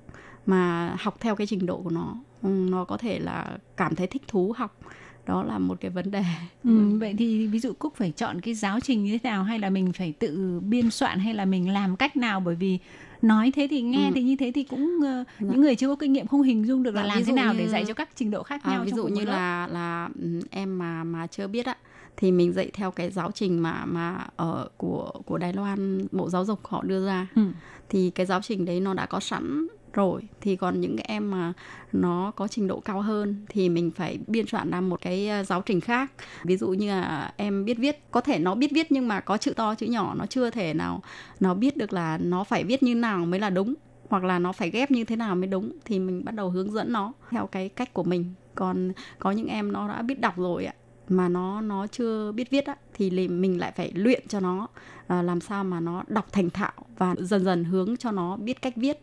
S8: mà học theo cái trình độ của nó. Ừ, nó có thể là cảm thấy thích thú học đó là một cái vấn đề
S6: Ừ, vậy thì ví dụ Cúc phải chọn cái giáo trình như thế nào hay là mình phải tự biên soạn hay là mình làm cách nào bởi vì nói thế thì nghe
S8: Ừ.
S6: thì như thế thì cũng ờ, những người chưa có kinh nghiệm không hình dung được là
S8: Dạ,
S6: làm thế nào
S8: như-
S6: để dạy cho các trình độ khác
S8: À,
S6: nhau
S8: ví dụ như
S6: lớp.
S8: là là ừ, em mà mà chưa biết á thì mình dạy theo cái giáo trình mà mà ở của của Đài Loan Bộ Giáo dục họ đưa ra
S6: Ừ.
S8: thì cái giáo trình đấy nó đã có sẵn rồi thì còn những cái em mà nó có trình độ cao hơn thì mình phải biên soạn ra một cái ờ, giáo trình khác. Ví dụ như là em biết viết có thể nó biết viết nhưng mà có chữ to chữ nhỏ nó chưa thể nào nó biết được là nó phải viết như nào mới là đúng hoặc là nó phải ghép như thế nào mới đúng thì mình bắt đầu hướng dẫn nó theo cái cách của mình. Còn có những em nó đã biết đọc rồi ạ mà nó nó chưa biết viết á thì mình lại phải luyện cho nó à, làm sao mà nó đọc thành thạo và dần dần hướng cho nó biết cách viết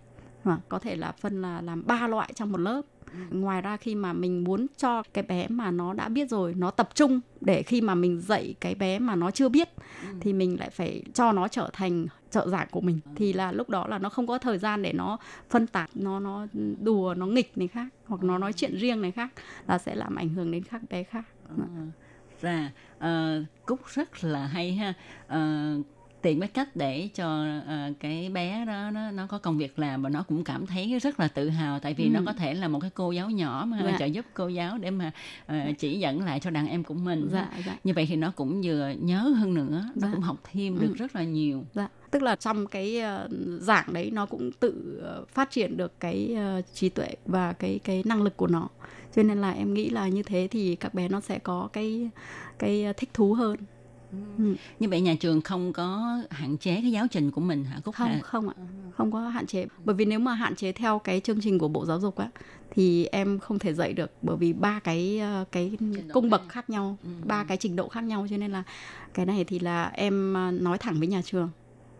S8: có thể là phân là làm ba loại trong một lớp. Ngoài ra khi mà mình muốn cho cái bé mà nó đã biết rồi nó tập trung để khi mà mình dạy cái bé mà nó chưa biết thì mình lại phải cho nó trở thành trợ giảng của mình. Thì là lúc đó là nó không có thời gian để nó phân tán nó nó đùa nó nghịch này khác hoặc nó nói chuyện riêng này khác là sẽ làm ảnh hưởng đến các bé khác.
S7: Ờ, ra ờ, cúc rất là hay ha. Ờ, tìm cái cách để cho ờ, cái bé đó nó nó có công việc làm và nó cũng cảm thấy rất là tự hào tại vì
S8: Ừ.
S7: nó có thể là một cái cô giáo nhỏ mà
S8: Dạ.
S7: trợ giúp cô giáo để mà ờ, chỉ dẫn lại cho đàn em của mình
S8: dạ dạ
S7: như vậy thì nó cũng vừa nhớ hơn nữa nó
S8: Dạ.
S7: cũng học thêm
S8: Ừ.
S7: được rất là nhiều
S8: Dạ, tức là trong cái ờ, giảng đấy nó cũng tự phát triển được cái trí tuệ và cái cái năng lực của nó. Cho nên là em nghĩ là như thế thì các bé nó sẽ có cái cái thích thú hơn. Ừ.
S7: như vậy nhà trường không có hạn chế cái giáo trình của mình hả cúc
S8: Không
S7: hả?
S8: không ạ. Không có hạn chế. Bởi vì nếu mà hạn chế theo cái chương trình của Bộ Giáo dục á thì em không thể dạy được bởi vì ba cái ờ, cái cung bậc
S7: khác.
S8: nhau,
S7: Ừ.
S8: ba cái trình độ khác nhau cho nên là cái này thì là em ờ, nói thẳng với nhà trường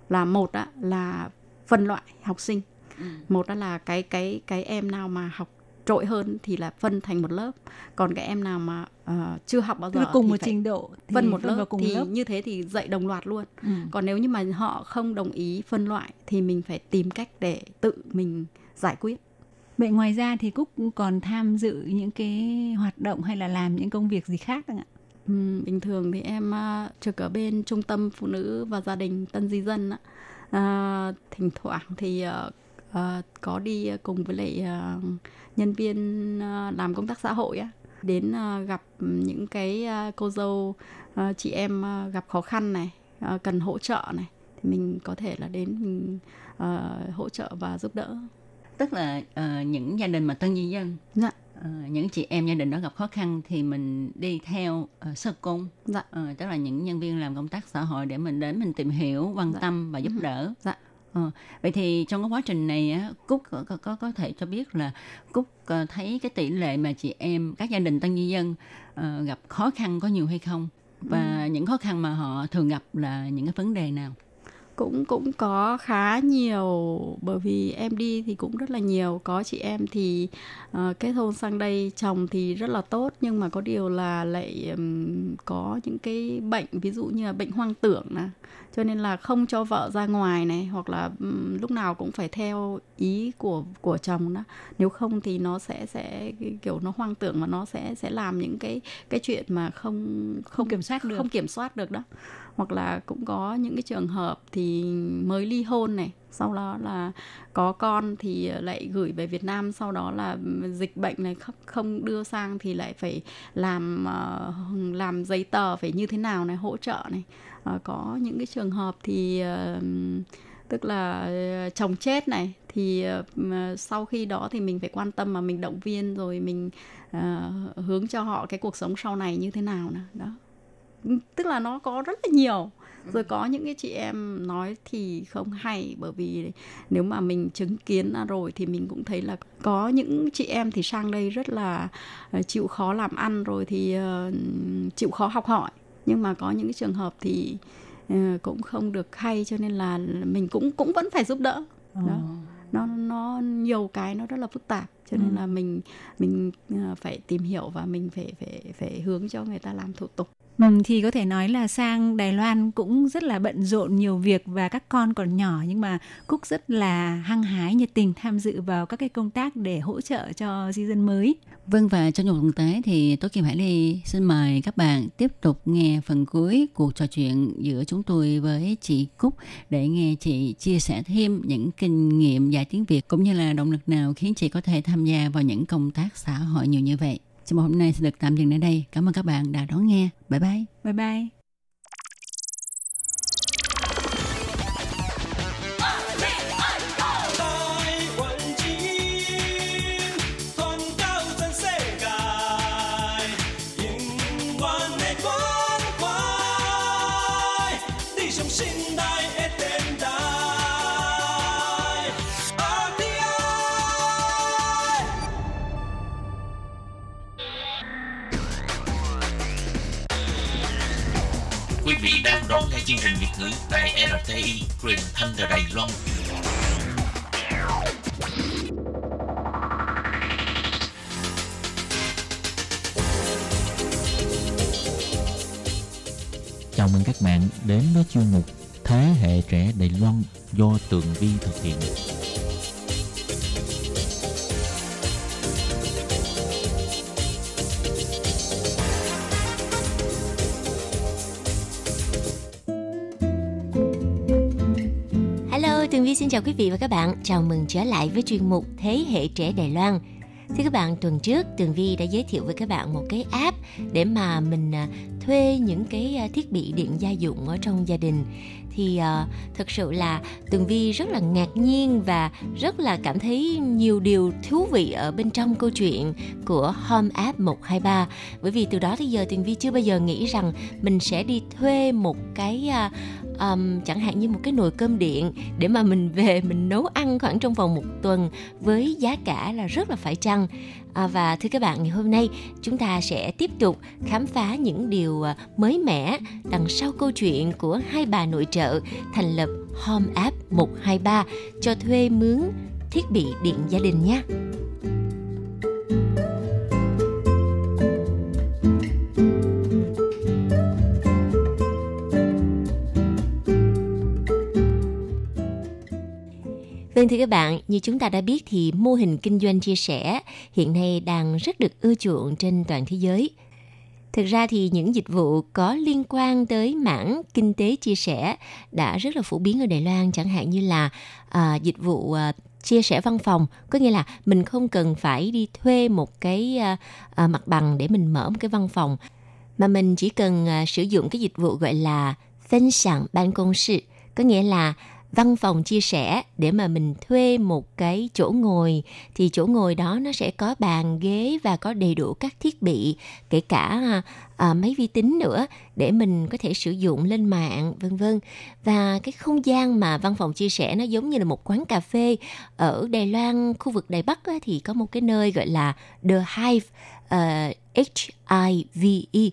S8: là một á là phân loại học sinh
S7: Ừ.
S8: một đó là cái cái cái em nào mà học trội hơn thì là phân thành một lớp còn cái em nào mà ờ, chưa học bao
S6: Tức
S8: giờ
S6: là cùng một trình độ thì
S8: phân một
S6: vào
S8: lớp
S6: cùng
S8: thì
S6: lớp.
S8: như thế thì dạy đồng loạt luôn
S6: Ừ.
S8: còn nếu như mà họ không đồng ý phân loại thì mình phải tìm cách để tự mình giải quyết
S6: Vậy ngoài ra thì Cúc còn tham dự những cái hoạt động hay là làm những công việc gì khác không ạ?
S8: Ừm, bình thường thì em à, trực ở bên trung tâm phụ nữ và gia đình Tân Di Dân á. À, thỉnh thoảng thì có đi cùng với lại nhân viên à, làm công tác xã hội á đến à, gặp những cái à, cô dâu chị em gặp khó khăn này cần hỗ trợ này thì mình có thể là đến mình hỗ trợ và giúp đỡ
S7: tức là ờ, những gia đình mà tân di dân
S8: Dạ.
S7: ờ, những chị em gia đình đó gặp khó khăn thì mình đi theo uh, sơ cung
S8: Dạ.
S7: Ờ, tức là những nhân viên làm công tác xã hội để mình đến mình tìm hiểu quan
S8: Dạ.
S7: tâm và giúp
S8: Ừ.
S7: đỡ
S8: Dạ.
S7: Ờ, vậy thì trong cái quá trình này á cúc có, có- có có thể cho biết là cúc ờ, thấy cái tỷ lệ mà chị em các gia đình tân di dân ờ, gặp khó khăn có nhiều hay không? Và những khó khăn mà họ thường gặp là những cái vấn đề nào
S8: cũng cũng có khá nhiều bởi vì em đi thì cũng rất là nhiều. Có chị em thì ờ, kết hôn sang đây chồng thì rất là tốt. Nhưng mà có điều là lại ừm, có những cái bệnh ví dụ như là bệnh hoang tưởng nè. Cho nên là không cho vợ ra ngoài này hoặc là ừm, lúc nào cũng phải theo ý của của chồng đó. Nếu không thì nó sẽ sẽ kiểu nó hoang tưởng và nó sẽ sẽ làm những cái cái chuyện mà không không
S6: kiểm soát được.
S8: không kiểm soát được đó hoặc là cũng có những cái trường hợp thì mới ly hôn này, sau đó là có con thì lại gửi về Việt Nam, sau đó là dịch bệnh này không- không đưa sang thì lại phải làm ờ, làm giấy tờ phải như thế nào này, hỗ trợ này. Ờ, có những cái trường hợp thì ờ, tức là chồng chết này thì sau khi đó thì mình phải quan tâm mà mình động viên rồi mình hướng cho họ cái cuộc sống sau này như thế nào nữa đó tức là nó có rất là nhiều. Rồi có những cái chị em nói thì không hay bởi vì nếu mà mình chứng kiến ra rồi thì mình cũng thấy là có những chị em thì sang đây rất là ờ, chịu khó làm ăn rồi thì ờ, chịu khó học hỏi. Nhưng mà có những cái trường hợp thì ờ, cũng không được hay cho nên là mình cũng cũng vẫn phải giúp đỡ. Đó. Nó nó nhiều cái nó rất là phức tạp cho nên
S6: Ừ.
S8: là mình mình ờ, phải tìm hiểu và mình phải phải phải hướng cho người ta làm thủ tục
S6: Ừ, thì có thể nói là sang Đài Loan cũng rất là bận rộn nhiều việc và các con còn nhỏ nhưng mà Cúc rất là hăng hái nhiệt tình tham dự vào các cái công tác để hỗ trợ cho di dân mới.
S7: Vâng và trong tuần tới thì tôi Kim Hải Ly xin mời các bạn tiếp tục nghe phần cuối cuộc trò chuyện giữa chúng tôi với chị Cúc để nghe chị chia sẻ thêm những kinh nghiệm dạy tiếng Việt cũng như là động lực nào khiến chị có thể tham gia vào những công tác xã hội nhiều như vậy. Chương mục hôm nay sẽ được tạm dừng đến đây. Cảm ơn các bạn đã đón nghe. Bye bye.
S9: Bye bye.
S3: Chương trình Việt ngữ tại RTI truyền thanh từ Đài Loan. Chào mừng các bạn đến với chuyên mục Thế hệ trẻ Đài Loan do Tường Vi thực hiện.
S10: Xin chào quý vị và các bạn. Chào mừng trở lại với chuyên mục Thế hệ trẻ Đài Loan. Thưa các bạn, tuần trước Tường Vi đã giới thiệu với các bạn một cái app để mà mình à, thuê những cái à, thiết bị điện gia dụng ở trong gia đình. Thì uh, thực sự là Tường Vi rất là ngạc nhiên và rất là cảm thấy nhiều điều thú vị ở bên trong câu chuyện của Home App 123. Bởi vì từ đó tới giờ Tường Vi chưa bao giờ nghĩ rằng mình sẽ đi thuê một cái uh, um, chẳng hạn như một cái nồi cơm điện để mà mình về mình nấu ăn khoảng trong vòng một tuần với giá cả là rất là phải chăng à, và thưa các bạn ngày hôm nay chúng ta sẽ tiếp tục khám phá những điều ờ, mới mẻ đằng sau câu chuyện của hai bà nội trợ thành lập Home App 123 cho thuê mướn thiết bị điện gia đình nhé. Vâng thưa các bạn, như chúng ta đã biết thì mô hình kinh doanh chia sẻ hiện nay đang rất được ưa chuộng trên toàn thế giới. Thực ra thì những dịch vụ có liên quan tới mảng kinh tế chia sẻ đã rất là phổ biến ở Đài Loan, chẳng hạn như là à, dịch vụ à, chia sẻ văn phòng, có nghĩa là mình không cần phải đi thuê một cái à, à, mặt bằng để mình mở một cái văn phòng, mà mình chỉ cần à, sử dụng cái dịch vụ gọi là phân sản ban công sự, có nghĩa là văn phòng chia sẻ để mà mình thuê một cái chỗ ngồi. Thì chỗ ngồi đó nó sẽ có bàn ghế và có đầy đủ các thiết bị kể cả à, máy vi tính nữa để mình có thể sử dụng lên mạng vân vân. Và cái không gian mà văn phòng chia sẻ nó giống như là một quán cà phê. Ở Đài Loan khu vực Đài Bắc thì có một cái nơi gọi là The Hive uh, H I V E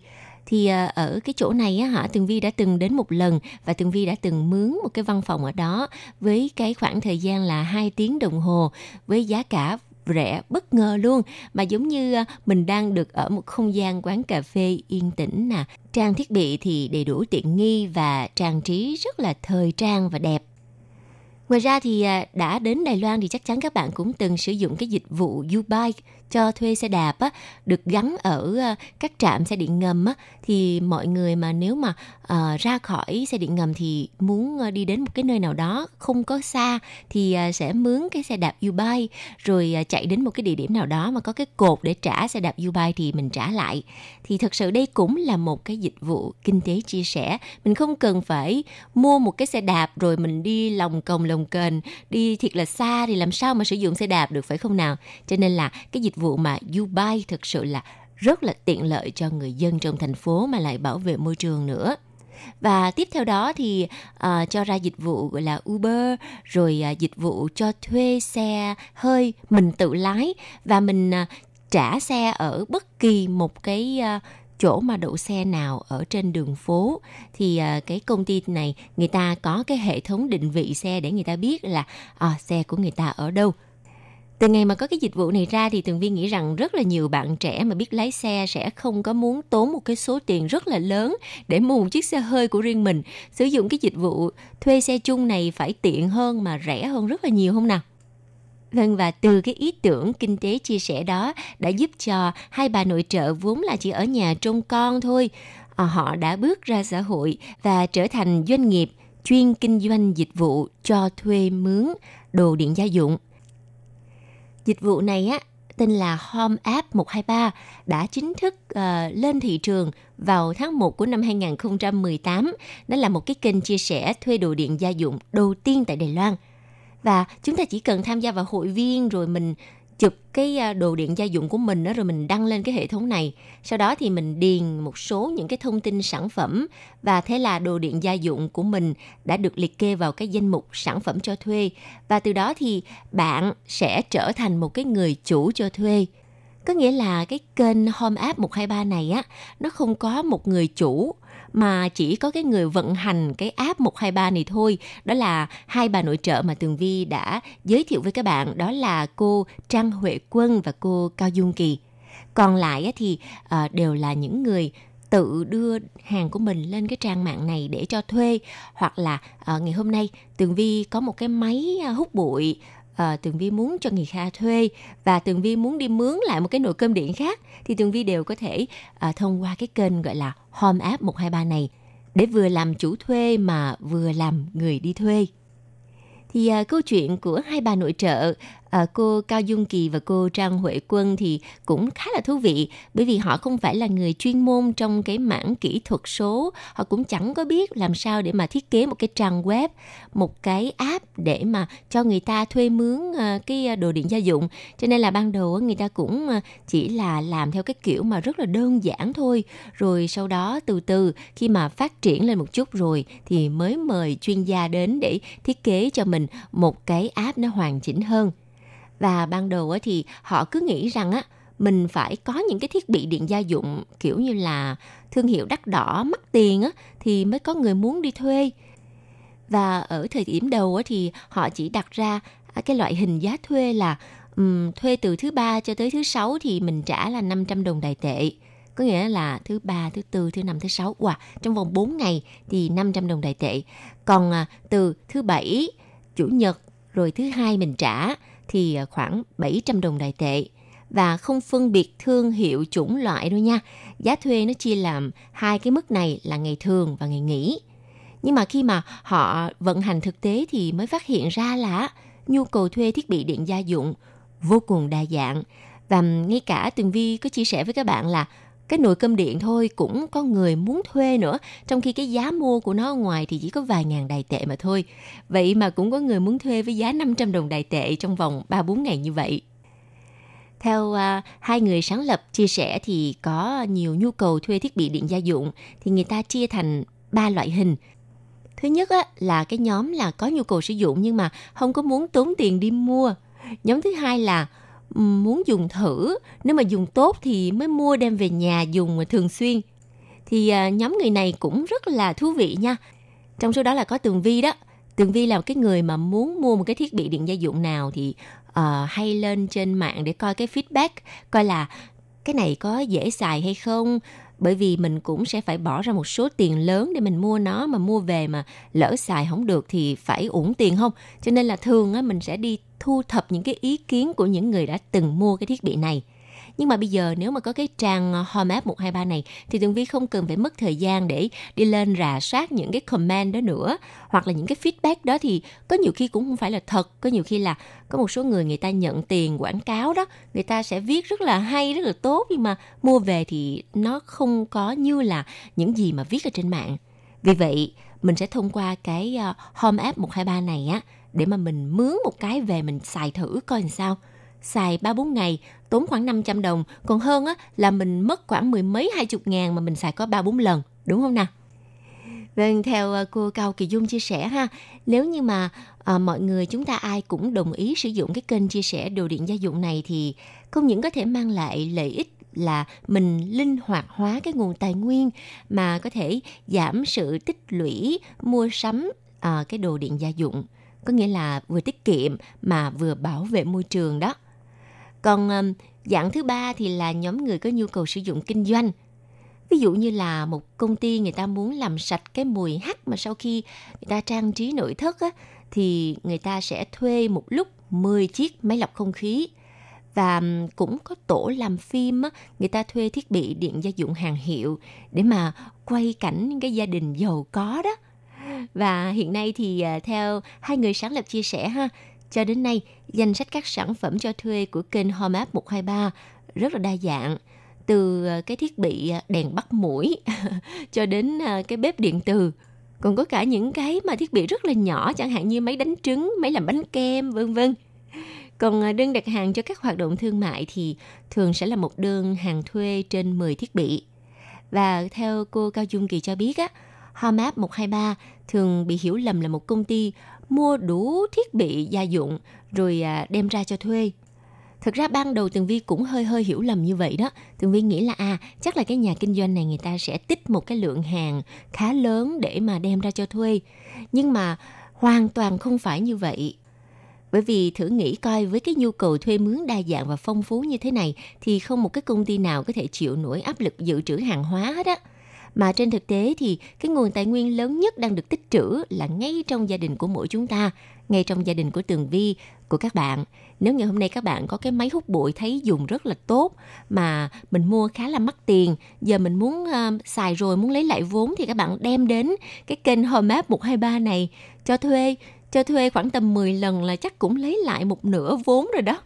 S10: thì à, ở cái chỗ này á hả, Tường Vi đã từng đến một lần và Tường Vi đã từng mướn một cái văn phòng ở đó với cái khoảng thời gian là 2 tiếng đồng hồ với giá cả rẻ bất ngờ luôn. Mà giống như à, mình đang được ở một không gian quán cà phê yên tĩnh nè. Trang thiết bị thì đầy đủ tiện nghi và trang trí rất là thời trang và đẹp. Ngoài ra thì à, đã đến Đài Loan thì chắc chắn các bạn cũng từng sử dụng cái dịch vụ ubike cho thuê xe đạp á, được gắn ở ờ, các trạm xe điện ngầm á, thì mọi người mà nếu mà uh, ra khỏi xe điện ngầm thì muốn ờ, đi đến một cái nơi nào đó không có xa thì uh, sẽ mướn cái xe đạp U-Bike rồi uh, chạy đến một cái địa điểm nào đó mà có cái cột để trả xe đạp U-Bike thì mình trả lại. Thì thật sự đây cũng là một cái dịch vụ kinh tế chia sẻ. Mình không cần phải mua một cái xe đạp rồi mình đi lòng còng lồng kềnh đi thiệt là xa thì làm sao mà sử dụng xe đạp được phải không nào cho nên là cái dịch vụ mà Dubai thực sự là rất là tiện lợi cho người dân trong thành phố mà lại bảo vệ môi trường nữa. Và tiếp theo đó thì uh, cho ra dịch vụ gọi là Uber rồi uh, dịch vụ cho thuê xe hơi mình tự lái và mình uh, trả xe ở bất kỳ một cái uh, chỗ mà đậu xe nào ở trên đường phố. Thì uh, cái công ty này người ta có cái hệ thống định vị xe để người ta biết là uh, xe của người ta ở đâu từ ngày mà có cái dịch vụ này ra thì Tường Vi nghĩ rằng rất là nhiều bạn trẻ mà biết lái xe sẽ không có muốn tốn một cái số tiền rất là lớn để mua một chiếc xe hơi của riêng mình. Sử dụng cái dịch vụ thuê xe chung này phải tiện hơn mà rẻ hơn rất là nhiều không nào? Vâng và từ cái ý tưởng kinh tế chia sẻ đó đã giúp cho hai bà nội trợ vốn là chỉ ở nhà trông con thôi. À, họ đã bước ra xã hội và trở thành doanh nghiệp chuyên kinh doanh dịch vụ cho thuê mướn đồ điện gia dụng. Dịch vụ này á tên là Home App 123 đã chính thức uh, lên thị trường vào tháng 1 của năm 2018. Đó là một cái kênh chia sẻ thuê đồ điện gia dụng đầu tiên tại Đài Loan. Và chúng ta chỉ cần tham gia vào hội viên rồi mình chụp cái à, đồ điện gia dụng của mình đó rồi mình đăng lên cái hệ thống này. Sau đó thì mình điền một số những cái thông tin sản phẩm và thế là đồ điện gia dụng của mình đã được liệt kê vào cái danh mục sản phẩm cho thuê. Và từ đó thì bạn sẽ trở thành một cái người chủ cho thuê. Có nghĩa là cái kênh Home App 123 này á, nó không có một người chủ mà chỉ có cái người vận hành cái app 123 này thôi. Đó là hai bà nội trợ mà Tường Vi đã giới thiệu với các bạn. Đó là cô Trang Huệ Quân và cô Cao Dung Kỳ. Còn lại thì ờ, đều là những người tự đưa hàng của mình lên cái trang mạng này để cho thuê hoặc là uh, ngày hôm nay Tường Vi có một cái máy ờ, hút bụi uh, Tường Vi muốn cho người Kha thuê và Tường Vi muốn đi mướn lại một cái nồi cơm điện khác thì Tường Vi đều có thể uh, thông qua cái kênh gọi là Home App 123 này để vừa làm chủ thuê mà vừa làm người đi thuê. Thì uh, câu chuyện của hai bà nội trợ à, cô Cao Dung Kỳ và cô Trang Huệ Quân thì cũng khá là thú vị bởi vì họ không phải là người chuyên môn trong cái mảng kỹ thuật số. Họ cũng chẳng có biết làm sao để mà thiết kế một cái trang web một cái app để mà cho người ta thuê mướn ờ, cái ờ, đồ điện gia dụng. Cho nên là ban đầu người ta cũng chỉ là làm theo cái kiểu mà rất là đơn giản thôi. Rồi sau đó từ từ khi mà phát triển lên một chút rồi thì mới mời chuyên gia đến để thiết kế cho mình một cái app nó hoàn chỉnh hơn và ban đầu thì họ cứ nghĩ rằng á mình phải có những cái thiết bị điện gia dụng kiểu như là thương hiệu đắt đỏ mắc tiền á thì mới có người muốn đi thuê và ở thời điểm đầu á thì họ chỉ đặt ra à, cái loại hình giá thuê là um, thuê từ thứ ba cho tới thứ sáu thì mình trả là 500 đồng đài tệ có nghĩa là thứ ba, thứ tư, thứ năm, thứ sáu. Wow, trong vòng 4 ngày thì 500 đồng đài tệ. Còn à, từ thứ bảy, chủ nhật rồi thứ hai mình trả thì à, khoảng 700 đồng đại tệ và không phân biệt thương hiệu chủng loại đâu nha. Giá thuê nó chia làm hai cái mức này là ngày thường và ngày nghỉ. Nhưng mà khi mà họ vận hành thực tế thì mới phát hiện ra là nhu cầu thuê thiết bị điện gia dụng vô cùng đa dạng. Và ngay cả Tường Vi có chia sẻ với các bạn là cái nồi cơm điện thôi cũng có người muốn thuê nữa. Trong khi cái giá mua của nó ngoài thì chỉ có vài ngàn đài tệ mà thôi. Vậy mà cũng có người muốn thuê với giá 500 đồng đài tệ trong vòng 3-4 ngày như vậy. Theo uh, hai người sáng lập chia sẻ thì có nhiều nhu cầu thuê thiết bị điện gia dụng thì người ta chia thành ba loại hình. Thứ nhất á, là cái nhóm là có nhu cầu sử dụng nhưng mà không có muốn tốn tiền đi mua. Nhóm thứ hai là muốn dùng thử. Nếu mà dùng tốt thì mới mua đem về nhà dùng thường xuyên. Thì à, nhóm người này cũng rất là thú vị nha. Trong số đó là có tường vi đó. Tường vi là cái người mà muốn mua một cái thiết bị điện gia dụng nào thì uh, hay lên trên mạng để coi cái feedback coi là cái này có dễ xài hay không bởi vì mình cũng sẽ phải bỏ ra một số tiền lớn để mình mua nó, mà mua về mà lỡ xài không được thì phải uổng tiền không? Cho nên là thường á, mình sẽ đi thu thập những cái ý kiến của những người đã từng mua cái thiết bị này nhưng mà bây giờ nếu mà có cái trang ờ, Home App 123 này thì Tường Vi không cần phải mất thời gian để đi lên rà soát những cái comment đó nữa. Hoặc là những cái feedback đó thì có nhiều khi cũng không phải là thật, có nhiều khi là có một số người người ta nhận tiền quảng cáo đó, người ta sẽ viết rất là hay, rất là tốt nhưng mà mua về thì nó không có như là những gì mà viết ở trên mạng. Vì vậy, mình sẽ thông qua cái ờ, Home App 123 này á để mà mình mướn một cái về mình xài thử coi làm sao xài ba bốn ngày tốn khoảng 500 đồng. Còn hơn á là mình mất khoảng mười mấy hai chục ngàn mà mình xài có ba bốn lần. Đúng không nào? Vâng, theo ờ, cô Cao Kỳ Dung chia sẻ ha, nếu như mà à, mọi người chúng ta ai cũng đồng ý sử dụng cái kênh chia sẻ đồ điện gia dụng này thì không những có thể mang lại lợi ích là mình linh hoạt hóa cái nguồn tài nguyên mà có thể giảm sự tích lũy mua sắm à, cái đồ điện gia dụng. Có nghĩa là vừa tiết kiệm mà vừa bảo vệ môi trường đó còn um, dạng thứ ba thì là nhóm người có nhu cầu sử dụng kinh doanh. Ví dụ như là một công ty người ta muốn làm sạch cái mùi hắc mà sau khi người ta trang trí nội thất á, thì người ta sẽ thuê một lúc 10 chiếc máy lọc không khí và cũng có tổ làm phim á, người ta thuê thiết bị điện gia dụng hàng hiệu để mà quay cảnh những cái gia đình giàu có đó và hiện nay thì ờ, theo hai người sáng lập chia sẻ ha cho đến nay, danh sách các sản phẩm cho thuê của kênh Home App 123 rất là đa dạng. Từ ờ, cái thiết bị ờ, đèn bắt mũi cho đến ờ, cái bếp điện từ. Còn có cả những cái mà thiết bị rất là nhỏ chẳng hạn như máy đánh trứng, máy làm bánh kem, vân vân. Còn đơn đặt hàng cho các hoạt động thương mại thì thường sẽ là một đơn hàng thuê trên 10 thiết bị. Và theo cô Cao Dung Kỳ cho biết á, Homap 123 thường bị hiểu lầm là một công ty mua đủ thiết bị gia dụng rồi à, đem ra cho thuê. Thực ra ban đầu Tường Vi cũng hơi hơi hiểu lầm như vậy đó. Tường Vi nghĩ là à chắc là cái nhà kinh doanh này người ta sẽ tích một cái lượng hàng khá lớn để mà đem ra cho thuê. Nhưng mà hoàn toàn không phải như vậy. Bởi vì thử nghĩ coi, với cái nhu cầu thuê mướn đa dạng và phong phú như thế này, thì không một cái công ty nào có thể chịu nổi áp lực dự trữ hàng hóa hết á. Mà trên thực tế thì cái nguồn tài nguyên lớn nhất đang được tích trữ là ngay trong gia đình của mỗi chúng ta, ngay trong gia đình của Tường Vi, của các bạn. Nếu ngày hôm nay các bạn có cái máy hút bụi thấy dùng rất là tốt mà mình mua khá là mắc tiền, giờ mình muốn uh, xài rồi muốn lấy lại vốn thì các bạn đem đến cái kênh Home App 123 này cho thuê, cho thuê khoảng tầm 10 lần là chắc cũng lấy lại một nửa vốn rồi đó.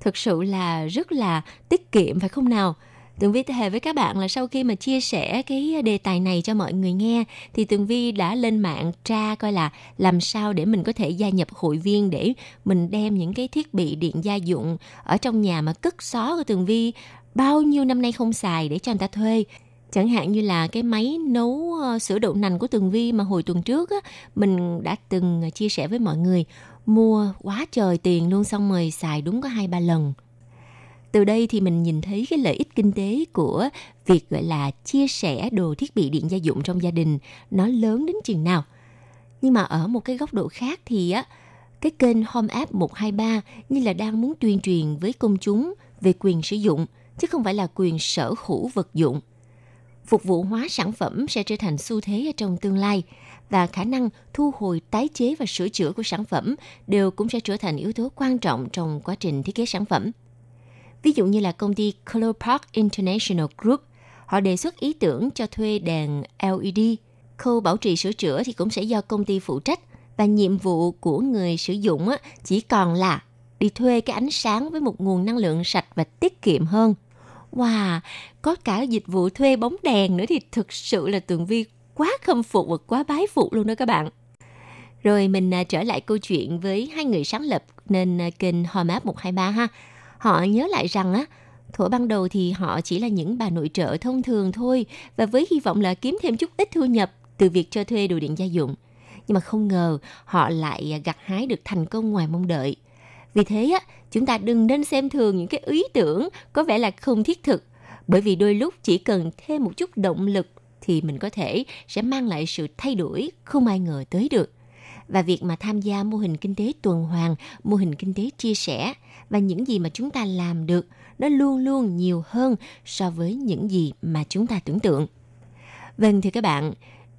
S10: Thực sự là rất là tiết kiệm phải không nào? Tường Vi thề với các bạn là sau khi mà chia sẻ cái đề tài này cho mọi người nghe thì Tường Vi đã lên mạng tra coi là làm sao để mình có thể gia nhập hội viên để mình đem những cái thiết bị điện gia dụng ở trong nhà mà cất xó của Tường Vi bao nhiêu năm nay không xài để cho người ta thuê. Chẳng hạn như là cái máy nấu ờ, sữa đậu nành của Tường Vi mà hồi tuần trước á, mình đã từng ờ, chia sẻ với mọi người. Mua quá trời tiền luôn xong rồi xài đúng có hai ba lần từ đây thì mình nhìn thấy cái lợi ích kinh tế của việc gọi là chia sẻ đồ thiết bị điện gia dụng trong gia đình nó lớn đến chừng nào. Nhưng mà ở một cái góc độ khác thì á, cái kênh Home App 123 như là đang muốn tuyên truyền với công chúng về quyền sử dụng, chứ không phải là quyền sở hữu vật dụng. Phục vụ hóa sản phẩm sẽ trở thành xu thế ở trong tương lai và khả năng thu hồi tái chế và sửa chữa của sản phẩm đều cũng sẽ trở thành yếu tố quan trọng trong quá trình thiết kế sản phẩm. Ví dụ như là công ty Color Park International Group, họ đề xuất ý tưởng cho thuê đèn LED. Khâu bảo trì sửa chữa thì cũng sẽ do công ty phụ trách và nhiệm vụ của người sử dụng chỉ còn là đi thuê cái ánh sáng với một nguồn năng lượng sạch và tiết kiệm hơn. Wow, có cả dịch vụ thuê bóng đèn nữa thì thực sự là Tường Vi quá khâm phục và quá bái phục luôn đó các bạn. Rồi mình à, trở lại câu chuyện với hai người sáng lập nên à, kênh Home App 123 ha. Họ nhớ lại rằng á, thuở ban đầu thì họ chỉ là những bà nội trợ thông thường thôi và với hy vọng là kiếm thêm chút ít thu nhập từ việc cho thuê đồ điện gia dụng. Nhưng mà không ngờ họ lại gặt hái được thành công ngoài mong đợi. Vì thế á, chúng ta đừng nên xem thường những cái ý tưởng có vẻ là không thiết thực. Bởi vì đôi lúc chỉ cần thêm một chút động lực thì mình có thể sẽ mang lại sự thay đổi không ai ngờ tới được và việc mà tham gia mô hình kinh tế tuần hoàn, mô hình kinh tế chia sẻ và những gì mà chúng ta làm được nó luôn luôn nhiều hơn so với những gì mà chúng ta tưởng tượng. Vâng thưa các bạn,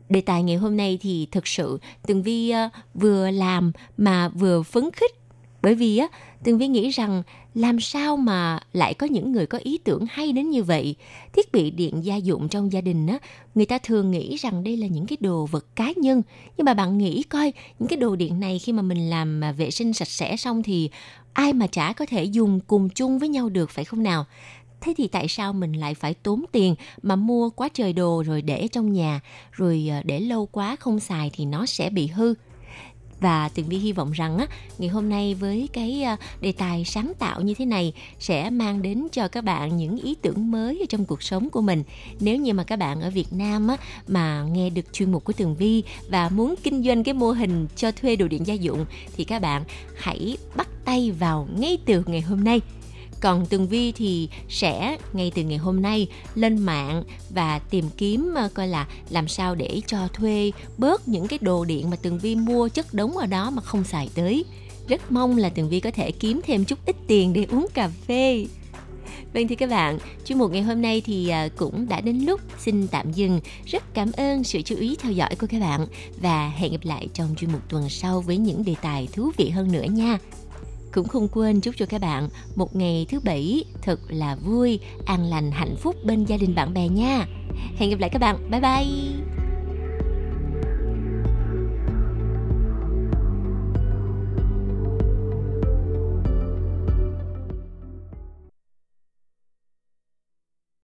S10: đề tài ngày hôm nay thì thực sự Tường Vi uh, vừa làm mà vừa phấn khích bởi vì á, Tường Vi nghĩ rằng làm sao mà lại có những người có ý tưởng hay đến như vậy? Thiết bị điện gia dụng trong gia đình á, người ta thường nghĩ rằng đây là những cái đồ vật cá nhân. Nhưng mà bạn nghĩ coi, những cái đồ điện này khi mà mình làm mà vệ sinh sạch sẽ xong thì ai mà chả có thể dùng cùng chung với nhau được, phải không nào? Thế thì tại sao mình lại phải tốn tiền mà mua quá trời đồ rồi để trong nhà, rồi ờ, để lâu quá không xài thì nó sẽ bị hư? Và Tường Vi hy vọng rằng á, ngày hôm nay với cái à, đề tài sáng tạo như thế này sẽ mang đến cho các bạn những ý tưởng mới ở trong cuộc sống của mình. Nếu như mà các bạn ở Việt Nam á, mà nghe được chuyên mục của Tường Vi và muốn kinh doanh cái mô hình cho thuê đồ điện gia dụng thì các bạn hãy bắt tay vào ngay từ ngày hôm nay còn Tường Vi thì sẽ ngay từ ngày hôm nay lên mạng và tìm kiếm ờ, coi là làm sao để cho thuê bớt những cái đồ điện mà Tường Vi mua chất đống ở đó mà không xài tới. Rất mong là Tường Vi có thể kiếm thêm chút ít tiền để uống cà phê. Vâng thưa các bạn, chuyên mục ngày hôm nay thì ờ, cũng đã đến lúc xin tạm dừng. Rất cảm ơn sự chú ý theo dõi của các bạn và hẹn gặp lại trong chuyên mục tuần sau với những đề tài thú vị hơn nữa nha. Cũng không quên chúc cho các bạn một ngày thứ bảy thật là vui, an lành, hạnh phúc bên gia đình bạn bè nha. Hẹn gặp lại các bạn. Bye bye.